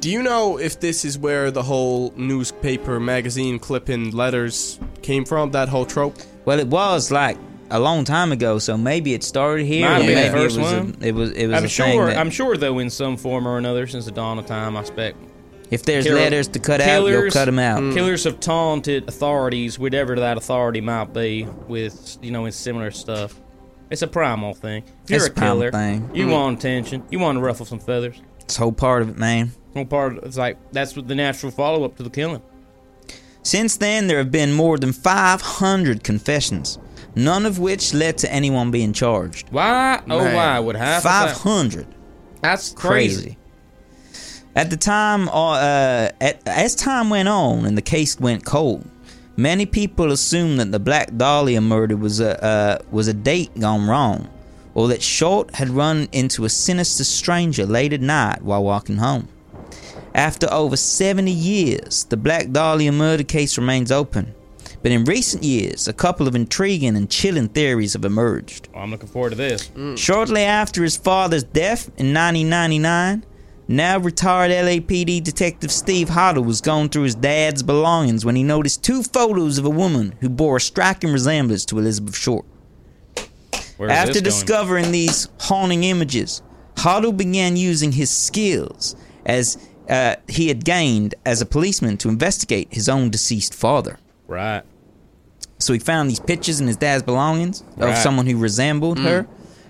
Do you know if this is where the whole newspaper magazine clipping letters came from, that whole trope? Well, it was like a long time ago, so maybe it started here. Might or have been the maybe first it was one. A, it was. It was I'm sure. that I'm sure though, in some form or another, since the dawn of time, I expect if there's Kill- letters to cut out, you'll killers- cut them out. Mm. killers have taunted authorities, whatever that authority might be, with you know, with similar stuff. It's a primal thing. If you're It's a killer, thing. you mm-hmm. want attention. You want to ruffle some feathers. It's whole part of it, man. Whole part. Of, it's like that's what the natural follow up to the killing. Since then, there have been more than 500 confessions, none of which led to anyone being charged. Why? Oh, Man. why would half? 500. That's crazy. crazy. At the time, uh, uh, at, as time went on and the case went cold, many people assumed that the Black Dahlia murder was a uh, was a date gone wrong, or that Short had run into a sinister stranger late at night while walking home. After over 70 years, the Black Dahlia murder case remains open. But in recent years, a couple of intriguing and chilling theories have emerged. Well, I'm looking forward to this. Shortly after his father's death in 1999, now retired LAPD detective Steve Hodel was going through his dad's belongings when he noticed two photos of a woman who bore a striking resemblance to Elizabeth Short. Where is After this going? discovering these haunting images, Hodel began using his skills as uh, he had gained as a policeman to investigate his own deceased father. right. So he found these pictures in his dad's belongings of someone who resembled her,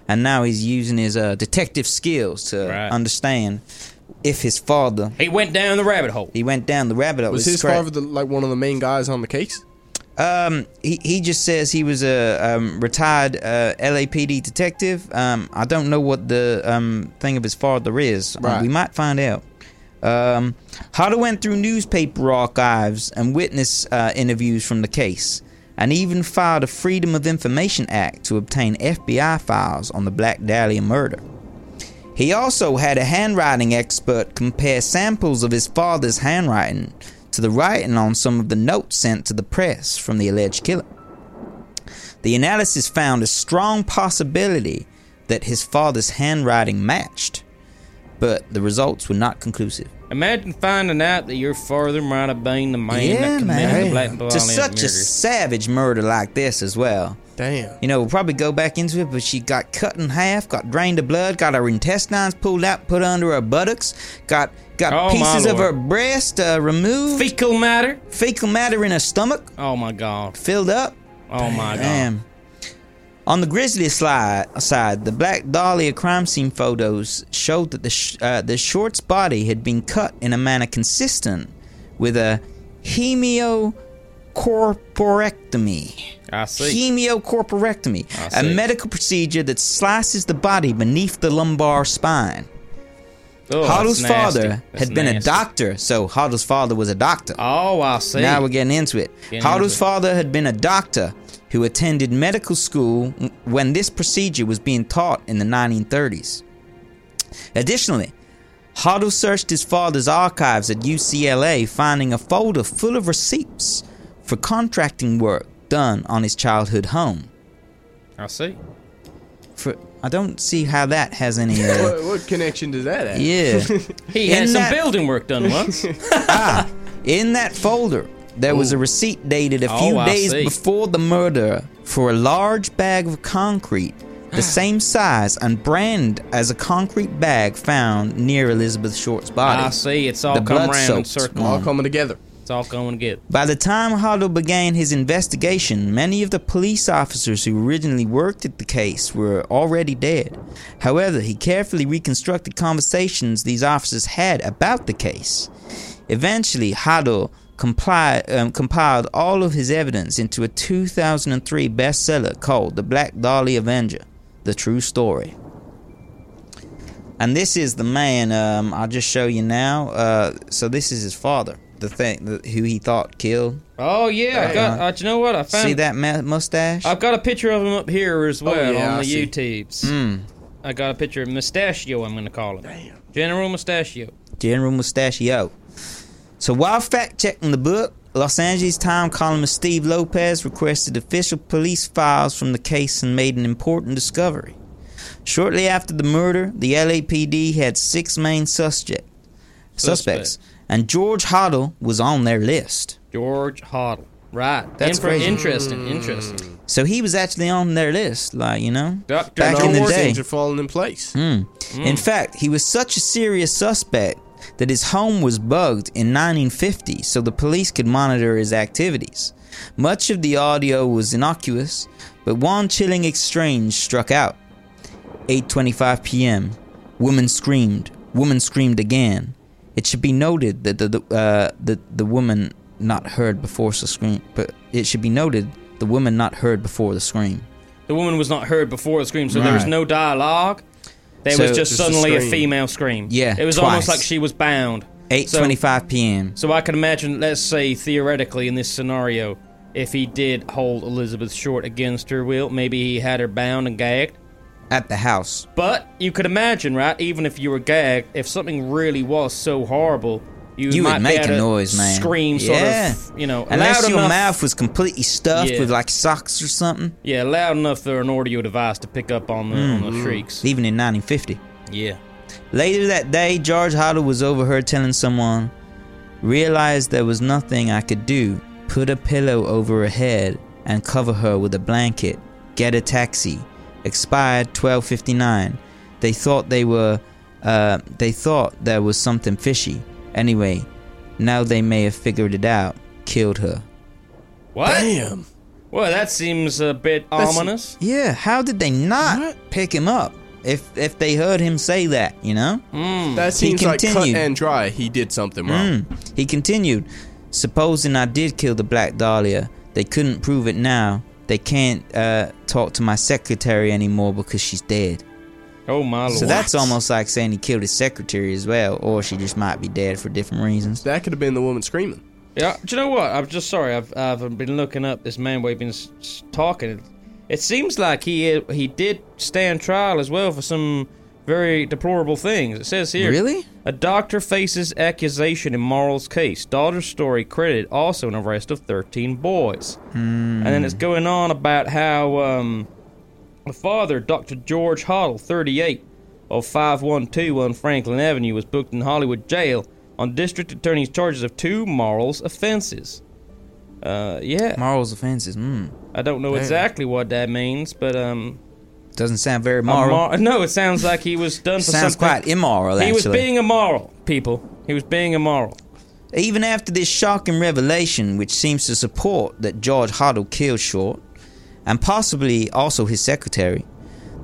and now he's using his uh, detective skills to Right. understand if his father He went down the rabbit hole. he went down the rabbit hole. Was It's his correct. father the, like one of the main guys on the case? Um, he he just says he was a um, retired uh, LAPD detective. Um, I don't know what the um thing of his father is. Uh, Right. we might find out. Um, Hodel went through newspaper archives and witness uh, interviews from the case, and even filed a Freedom of Information Act to obtain FBI files on the Black Dahlia murder. He also had a handwriting expert compare samples of his father's handwriting to the writing on some of the notes sent to the press from the alleged killer. The analysis found a strong possibility that his father's handwriting matched, but the results were not conclusive. Imagine finding out that your father might have been the man that committed the Black To such murder. a savage murder like this as well. Damn. You know, we'll probably go back into it, but she got cut in half, got drained of blood, got her intestines pulled out, put under her buttocks, got got Oh, pieces of her breast uh, removed, Fecal matter. fecal matter in her stomach Oh my God. filled up. Oh my God. On the grisly slide, side, the Black Dahlia crime scene photos showed that the sh- uh, the short's body had been cut in a manner consistent with a hemicorporectomy. I see. Hemicorporectomy, I a see. medical procedure that slices the body beneath the lumbar spine. Oh, Hodel's that's nasty. father That's had been a doctor, so Hodel's father was a doctor. Oh, I see. Now we're getting into it. Getting Hodel's into it. father had been a doctor who attended medical school when this procedure was being taught in the 1930s. Additionally, Hodel searched his father's archives at UCLA, finding a folder full of receipts for contracting work done on his childhood home. I see. For I don't see how that has any. Uh, What, what connection does that have? yeah. He had some that- building work done once. ah, in that folder, there was a receipt dated a few Oh, I days see. before the murder for a large bag of concrete, the same size and brand as a concrete bag found near Elizabeth Short's body. I see. It's all The come blood around in soaked circle. All coming together. It's all going to get. By the time Hodel began his investigation, many of the police officers who originally worked at the case were already dead. However, he carefully reconstructed conversations these officers had about the case. Eventually, Hodel compli- um, compiled all of his evidence into a 2003 bestseller called The Black Dahlia Avenger The True Story. And this is the man um, I'll just show you now. Uh, so, this is his father, the thing the, who he thought killed. Oh yeah, I got. Uh, you know what? I found. See that ma- mustache? I've got a picture of him up here as well yeah, on I the see. YouTubes. Mm. I got a picture of Mustachio. I'm going to call him. Damn. General Mustachio. General Mustachio. So while fact checking the book, Los Angeles Times columnist Steve Lopez requested official police files from the case and made an important discovery. Shortly after the murder, the LAPD had six main suspect, suspects, Suspect. and George Hodel was on their list. George Hodel. Right. That's Infor- crazy. Interesting. Interesting. So he was actually on their list, like you know, Dr. back in the day. things are falling in place. Mm. In fact, he was such a serious suspect that his home was bugged in 1950 so the police could monitor his activities. Much of the audio was innocuous, but one chilling exchange struck out. 8:25 p.m. Woman screamed. Woman screamed again. It should be noted that the the, uh, the the woman not heard before the scream, but it should be noted the woman not heard before the scream. The woman was not heard before the scream, so there was no dialogue. There So- was just, a suddenly a scream. female scream. Yeah, It was almost like she was bound. 8:25 p.m. So I can imagine, let's say theoretically in this scenario, if he did hold Elizabeth Short against her will, maybe he had her bound and gagged. at the house. But you could imagine, right? Even if you were gagged, if something really was so horrible, you, You might would make a noise, man. Scream, sort Yeah. of, you know, Unless your enough, mouth was completely stuffed Yeah. with like socks or something. yeah, loud enough for an audio device to pick up on the on Mm. the shrieks. Even in 1950. Yeah. Later that day, George Hodel was overheard telling someone, Realized there was nothing I could do. Put a pillow over her head and cover her with a blanket. Get a taxi. Expired 1259. They thought they were, uh, they thought there was something fishy. Anyway, now they may have figured it out. Killed her. What? Damn. Well, that seems a bit That's- ominous. Yeah, how did they not pick him up? If if they heard him say that, you know? Mm. That He seems like cut and dry. He did something wrong. Mm. He continued, Supposing I did kill the Black Dahlia, they couldn't prove it now. They can't uh, talk to my secretary anymore because she's dead. Oh my lord. So that's almost like saying he killed his secretary as well, or she just might be dead for different reasons. That could have been the woman screaming. Yeah, do you know what? I'm just sorry. I've I've been looking up this man we've been s- s- talking. It seems like he he did stand trial as well for some very deplorable things. It says here. Really? A doctor faces accusation in Marl's case. Daughter's story credited also an arrest of 13 boys. And then it's going on about how um, the father, Dr. George Hodel, 38, of 5121 Franklin Avenue, was booked in Hollywood jail on district attorney's charges of two morals offenses. Uh, yeah. Morals offenses, hmm. I don't know exactly what that means, but um, Doesn't sound very moral. mor- no, it sounds like he was done for Sounds something. quite immoral, actually. He was being immoral, people. He was being immoral. Even after this shocking revelation, which seems to support that George Hodel killed Short, and possibly also his secretary,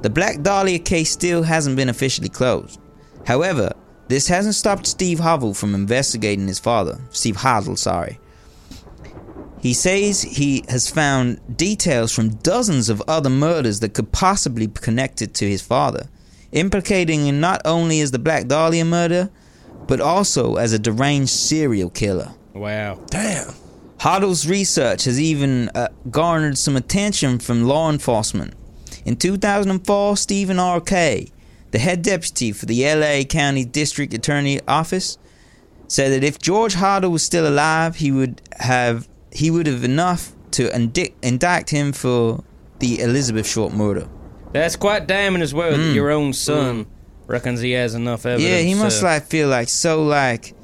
the Black Dahlia case still hasn't been officially closed. However, this hasn't stopped Steve Hodel from investigating his father, Steve Hodel, sorry. He says he has found details from dozens of other murders that could possibly be connected to his father, implicating him not only as the Black Dahlia murder, but also as a deranged serial killer. Wow. Damn. Hodel's research has even uh, garnered some attention from law enforcement. In 2004, Stephen R. Kay, the head deputy for the LA County District Attorney Office, said that if George Hodel was still alive, he would have he would have enough to indict, indict him for the Elizabeth Short murder. That's quite damning as well that your own son reckons he has enough evidence. Mm. Yeah, he must uh, like feel like so like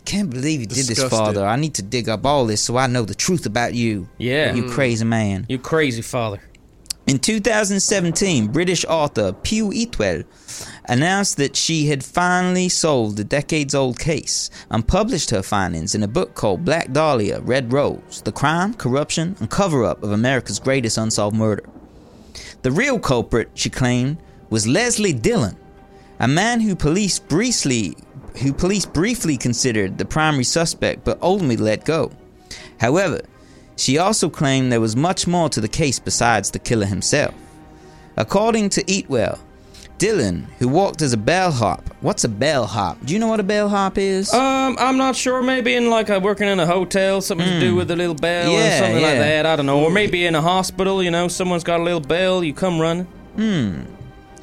I can't believe you did this, father. I need to dig up all this so I know the truth about you. Yeah. You mm. crazy man. You crazy father. In 2017, British author Piu Eatwell announced that she had finally solved the decades old case and published her findings in a book called Black Dahlia Red Rose The Crime, Corruption, and Cover Up of America's Greatest Unsolved Murder. The real culprit, she claimed, was Leslie Dillon, a man who police briefly who police briefly considered the primary suspect but ultimately let go. However, she also claimed there was much more to the case besides the killer himself. According to Eatwell, Dillon, who walked as a bellhop. What's a bellhop? Do you know what a bellhop is? Um, I'm not sure. Maybe in like a, working in a hotel, something to do with the little bell or Hmm. Yeah, something like that. I don't know. Or maybe in a hospital. You know, someone's got a little bell. You come running. Hmm.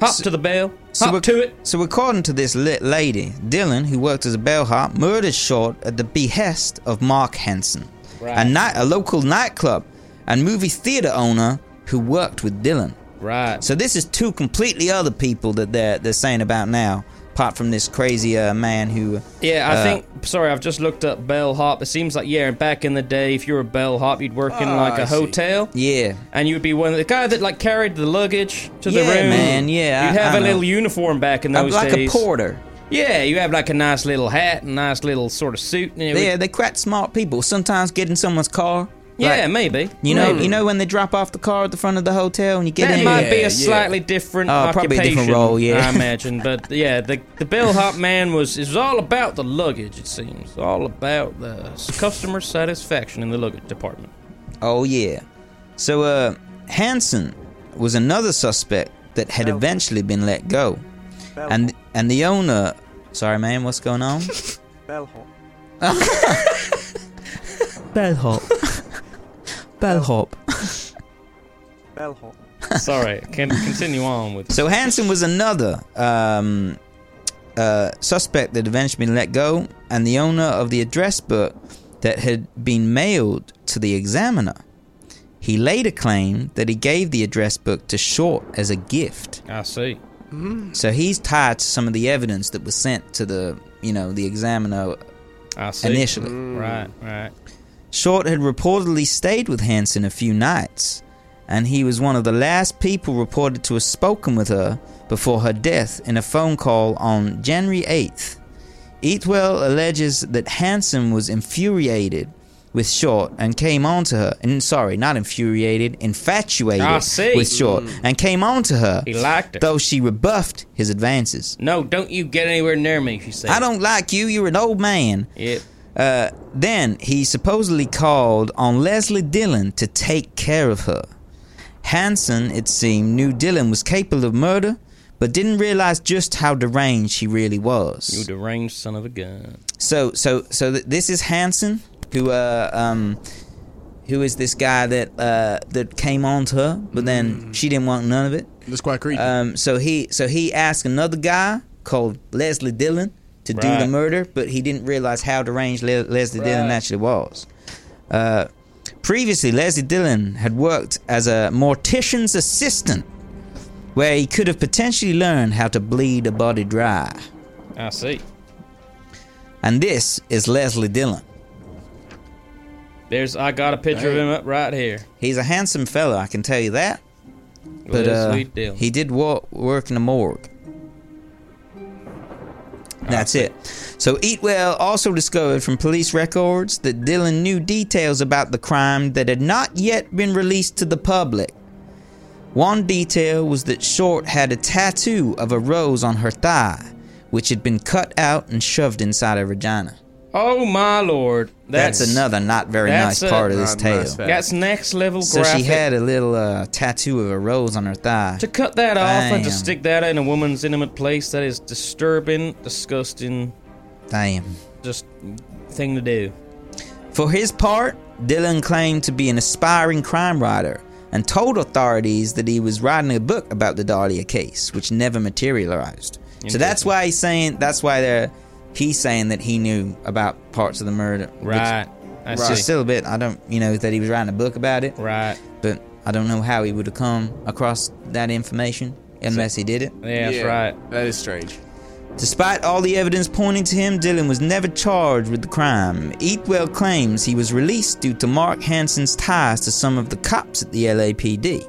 Hop to the bell. Hop ac- to it. So, according to this lit lady, Dillon, who worked as a bellhop, murdered Short at the behest of Mark Hansen, a, night, a local nightclub and movie theater owner who worked with Dillon. Right. So this is two completely other people that they're they're saying about now, apart from this crazy uh, man who. Yeah, I uh, think. Sorry, I've just looked up bellhop. It seems like yeah, back in the day, if you were a bellhop, you'd work in Ah, like I a see. hotel, Yeah. and you'd be one of the guy that like carried the luggage to the Yeah, room. man, yeah, You'd I- have I a know. little uniform back in those like days. a porter. Yeah, you have like a nice little hat, and nice little sort of suit. And Yeah, they quite smart people. Sometimes get in someone's car. Yeah, like, maybe. you know, Maybe. you know when they drop off the car at the front of the hotel and you get that in. might Yeah, be a yeah. slightly different Oh, probably a different role, yeah. I imagine. But yeah, the the bellhop man was it was all about the luggage. It seems all about the customer satisfaction in the luggage department. Oh yeah. So uh Hansen was another suspect that had eventually been let go. And and the owner Sorry man, what's going on? Bellhop. Bellhop. Bellhop. Bellhop. Sorry, can continue on with. So Hansen was another um, uh, suspect that eventually been let go, and the owner of the address book that had been mailed to the examiner. He later claimed that he gave the address book to Short as a gift. I see. So he's tied to some of the evidence that was sent to the, you know, the examiner I see. initially. Right, right. Short had reportedly stayed with Hansen a few nights, and he was one of the last people reported to have spoken with her before her death in a phone call on January 8th. Eatwell alleges that Hansen was infuriated with Short and came on to her, and sorry, not infuriated, infatuated ah, with Short, mm. and came on to her, He liked her. though she rebuffed his advances. No, don't you get anywhere near me, she said. I don't like you, you're an old man. Yep. Uh, then he supposedly called on Leslie Dillon to take care of her. Hansen, it seemed, knew Dillon was capable of murder, but didn't realize just how deranged he really was. You was. deranged son of a gun. So, so, so th- this is Hansen, who, uh, um, who is this guy that uh, that came on to her, but then she didn't want none of it. That's quite creepy. Um, so he so he asked another guy called Leslie Dillon to do the murder, but he didn't realize how deranged Le- Leslie Dillon actually was. Uh, previously, Leslie Dillon had worked as a mortician's assistant, where he could have potentially learned how to bleed a body dry. I see. And this is Leslie Dillon. There's I got a picture of him up right here. He's a handsome fellow, I can tell you that. But uh, he did wo- work in a morgue. That's it. So Eatwell also discovered from police records that Dillon knew details about the crime that had not yet been released to the public. One detail was that Short had a tattoo of a rose on her thigh, which had been cut out and shoved inside her vagina. Oh my lord. That's, That's, another not very that's nice a- part of this tale. nice. That's next level So graphic. she had a little uh, tattoo of a rose on her thigh. to cut that off and to stick that in a woman's intimate place. That is disturbing, disgusting, Damn. just thing to do. For his part, Dillon claimed to be an aspiring crime writer and told authorities that he was writing a book about the Dahlia case, which never materialized. So that's why he's saying that's why they're he's saying that he knew about parts of the murder. which Right. I It's just still a bit I don't you know that he was writing a book about it, right. but I don't know how he would have come across that information unless he did it. Yeah, that's Yeah, right. That is strange. Despite all the evidence pointing to him, Dillon was never charged with the crime. Eatwell claims he was released due to Mark Hansen's ties to some of the cops at the LAPD.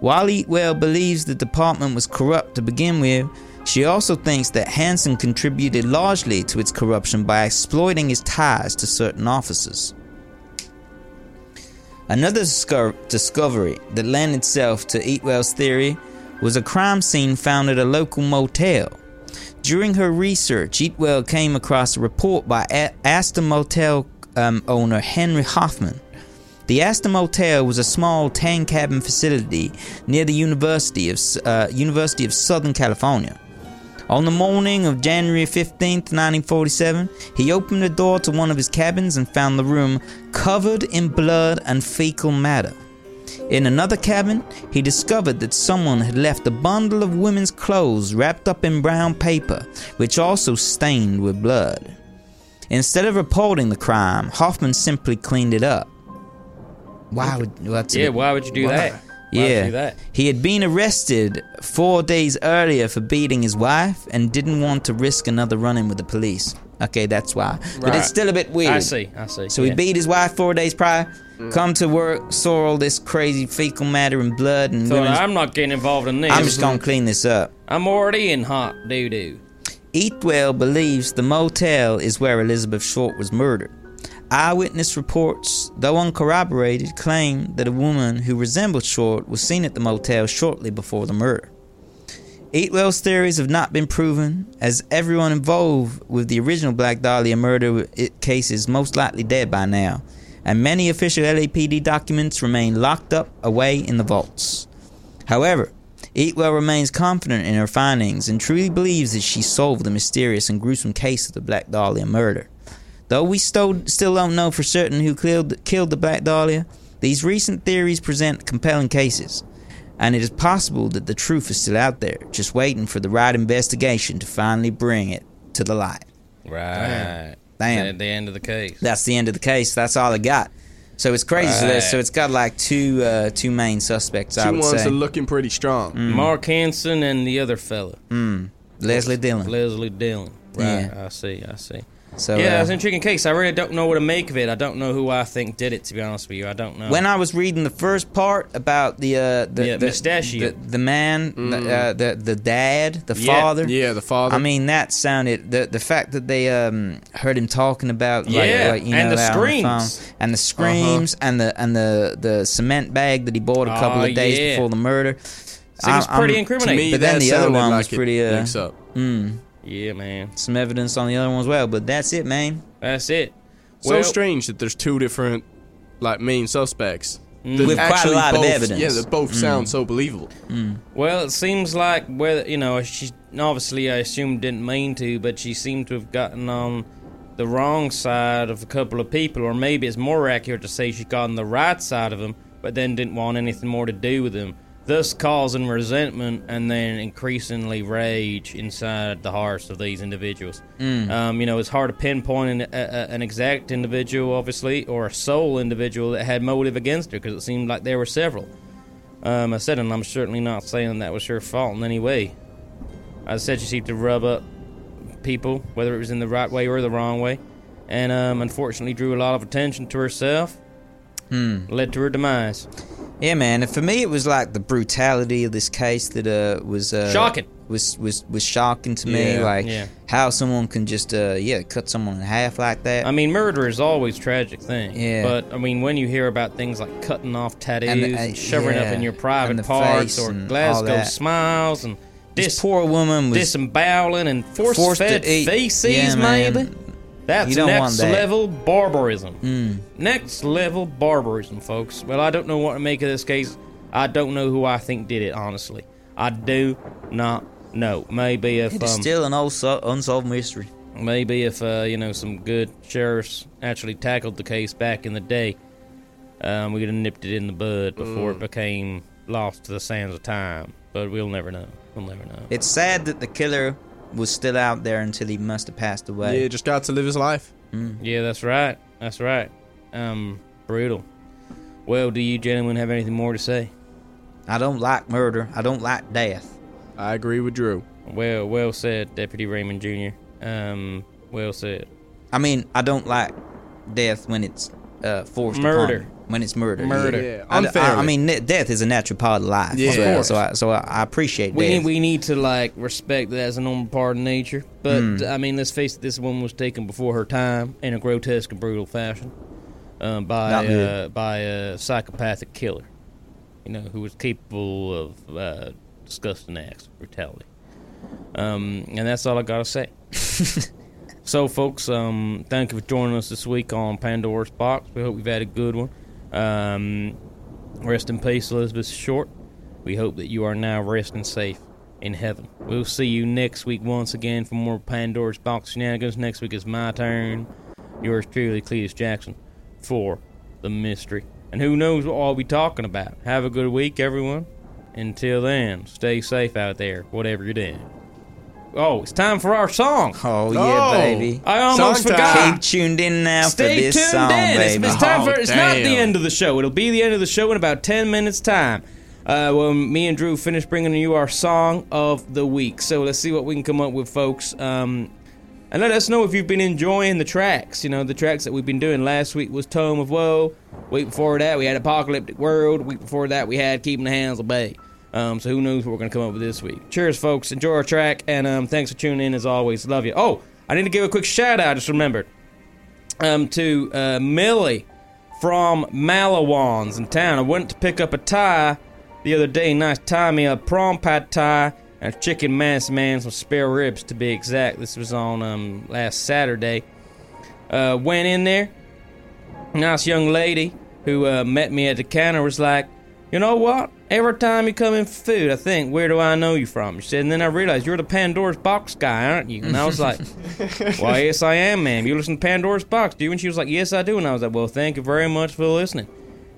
While Eatwell believes the department was corrupt to begin with, she also thinks that Hansen contributed largely to its corruption by exploiting his ties to certain officers. Another disco- discovery that lent itself to Eatwell's theory was a crime scene found at a local motel. During her research, Eatwell came across a report by a- Astor Motel um, owner Henry Hoffman. The Astor Motel was a small 10 cabin facility near the University of, uh, University of Southern California. On the morning of January 15th, 1947, he opened the door to one of his cabins and found the room covered in blood and fecal matter. In another cabin, he discovered that someone had left a bundle of women's clothes wrapped up in brown paper, which also stained with blood. Instead of reporting the crime, Hoffman simply cleaned it up. Why would well, Yeah, bit- why would you do that? Why'd Yeah. do that? He had been arrested four days earlier for beating his wife and didn't want to risk another run in with the police. Okay, that's why. But it's still a bit weird. I see. I see. So yeah. he beat his wife four days prior, mm. come to work, saw all this crazy fecal matter and blood and So I'm not getting involved in this. I'm just gonna clean this up. I'm already in hot doo doo. Eatwell believes the motel is where Elizabeth Short was murdered. Eyewitness reports, though uncorroborated, claim that a woman who resembled Short was seen at the motel shortly before the murder. Eatwell's theories have not been proven, as everyone involved with the original Black Dahlia murder case is most likely dead by now, and many official LAPD documents remain locked up away in the vaults. However, Eatwell remains confident in her findings and truly believes that she solved the mysterious and gruesome case of the Black Dahlia murder. Though we still, still don't know for certain who killed, killed the Black Dahlia, these recent theories present compelling cases, and it is possible that the truth is still out there, just waiting for the right investigation to finally bring it to the light. Right. Damn. At the end of the case. That's the end of the case. That's all I got. So it's crazy. So, there's- Right. so it's got like two uh, two main suspects. I Two would ones say are looking pretty strong. Mark Hansen and the other fella, Leslie Dillon. Leslie Dillon. Right. Yeah. I see. I see. So yeah, uh, it's an intriguing case. I really don't know what to make of it. I don't know who I think did it. To be honest with you, I don't know. When I was reading the first part about the uh, the, Yeah, the, Mustachio. the, the man, the, uh, the the dad, the Yeah. father. Yeah, the father. I mean, that sounded the the fact that they um heard him talking about like, Yeah, like, you and know the that on screams. phone. and the screams and the and the the cement bag that he bought a couple Oh, of days yeah. before the murder. Seems I'm- pretty I'm- to incriminating. me, But then the other one like was it pretty, uh, links up. Mm, yeah, man. some evidence on the other one as well, but that's it, man. That's it. So strange that there's two different like main suspects. Mm. With quite a actually lot of both- evidence. Yeah, that both sound so believable. Well, it seems like whether you know she obviously I assume didn't mean to, but she seemed to have gotten on the wrong side of a couple of people, or maybe it's more accurate to say she got on the right side of them, but then didn't want anything more to do with them, thus causing resentment and then increasingly rage inside the hearts of these individuals. Um, you know, it's hard to pinpoint an, a, an exact individual, obviously, or a sole individual that had motive against her, because it seemed like there were several. Um, I said, and I'm certainly not saying that was her fault in any way. I said she seemed to rub up people, whether it was in the right way or the wrong way, and um, unfortunately drew a lot of attention to herself. Led to her demise. Yeah, man. And for me, it was like the brutality of this case that uh was uh, Shocking. Was was was shocking to me. Yeah. Like Yeah. how someone can just uh yeah cut someone in half like that. I mean, murder is always a tragic thing. Yeah. But I mean, when you hear about things like cutting off tattoos And and, the- uh, shoving up in your and private the parts, face or and Glasgow smiles and this dis- poor woman was disemboweling and forced eat- feces, yeah, man. Maybe. That's You don't want next that. level barbarism. Mm. Next level barbarism, folks. Well, I don't know what to make of this case. I don't know who I think did it, honestly. I do not know. Maybe if It is um, still an old so- unsolved mystery. maybe if uh, you know some good sheriffs actually tackled the case back in the day, um, we could have nipped it in the bud before Mm. it became lost to the sands of time. But we'll never know. We'll never know. It's sad that the killer was still out there until he must have passed away. Yeah, just got to live his life. Yeah, that's right. That's right. Um, brutal. Well, do you gentlemen have anything more to say? I don't like murder. I don't like death. I agree with Drew. Well, well said, Deputy Raymond Jr. Um, well said. I mean, I don't like death when it's uh, forced Murder. Upon me. When it's murder. Murder. Yeah, I, I, I mean, ne- death is a natural part of life. Yeah. so, Of so I, so I, I appreciate We death. need, we need to like respect that as a normal part of nature. But Hmm. I mean, let's face it, this woman was taken before her time in a grotesque and brutal fashion um, by uh, by a psychopathic killer. You know, who was capable of uh, disgusting acts of brutality. Um, and that's all I gotta say. so, folks, um, thank you for joining us this week on Pandora's Box. We hope you've had a good one. Um, rest in peace, Elizabeth Short. We hope that you are now resting safe in heaven. We'll see you next week once again for more Pandora's Box shenanigans. Next week is my turn. Yours truly, Cletus Jackson, for the mystery. And who knows what I'll be talking about. Have a good week, everyone. Until then, stay safe out there, whatever you're doing. Oh, it's time for our song. oh, yeah, Oh. baby. I almost Song forgot. time. Keep tuned in now Stay for this tuned song, in. It's, baby. it's time Oh, for. It's not the damn. end of the show. It'll be the end of the show in about ten minutes time. uh, well, me and Drew finished bringing you our song of the week. So let's see what we can come up with, folks. Um, and let us know if you've been enjoying the tracks. You know, the tracks that we've been doing. Last week was Tome of Woe. Week before that, we had Apocalyptic World. Week before that, we had Keeping the Hands of Bay. Um, so who knows what we're going to come up with this week. Cheers, folks. Enjoy our track. And um, thanks for tuning in as always. Love you. Oh, I need to give a quick shout out. I just remembered. Um, to uh, Millie from Malawans in town. I went to pick up a tie the other day. Nice tie me a prom pad Thai and a chicken massaman, some spare ribs to be exact. This was on um, last Saturday. Uh, went in there. Nice young lady who uh, met me at the counter was like, you know what? Every time you come in for food, I think, where do I know you from? She said, and then I realized you're the Pandora's Box guy, aren't you? And I was like, why, yes, I am, ma'am. You listen to Pandora's Box, do you? And she was like, yes, I do. And I was like, well, thank you very much for listening.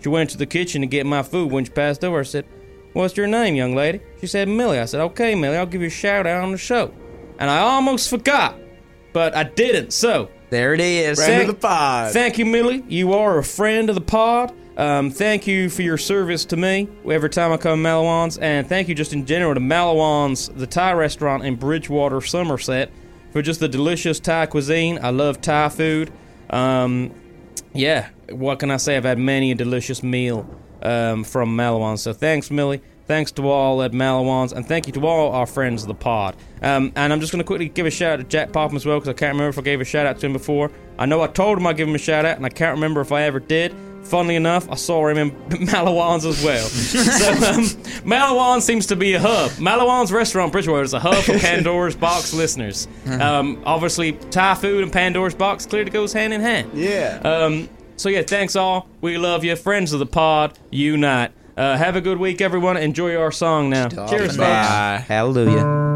She went to the kitchen to get my food. When she passed over, I said, what's your name, young lady? She said, Millie. I said, okay, Millie, I'll give you a shout out on the show. And I almost forgot, but I didn't. So, There it is. Friend of the pod. Thank you, Millie. You are a friend of the pod. Um, thank you for your service to me every time I come to Malawans, and thank you just in general to Malawans, the Thai restaurant in Bridgwater, Somerset, for just the delicious Thai cuisine. I love Thai food. Um, yeah, what can I say? I've had many a delicious meal um, from Malawans. So thanks, Millie. Thanks to all at Malawans, and thank you to all our friends of the pod. Um, and I'm just going to quickly give a shout out to Jack Popham as well, because I can't remember if I gave a shout out to him before. I know I told him I'd give him a shout out, and I can't remember if I ever did. Funnily enough, I saw him in Malawans as well. so um, Malawans seems to be a hub. Malawans Restaurant Bridgwater is a hub for Pandora's Box listeners. Um, obviously, Thai food and Pandora's Box clearly goes hand in hand. Yeah. Um, so yeah, thanks all. We love you, friends of the pod. Unite. Uh, have a good week, everyone. Enjoy our song now. Cheers, folks. Bye. Hallelujah.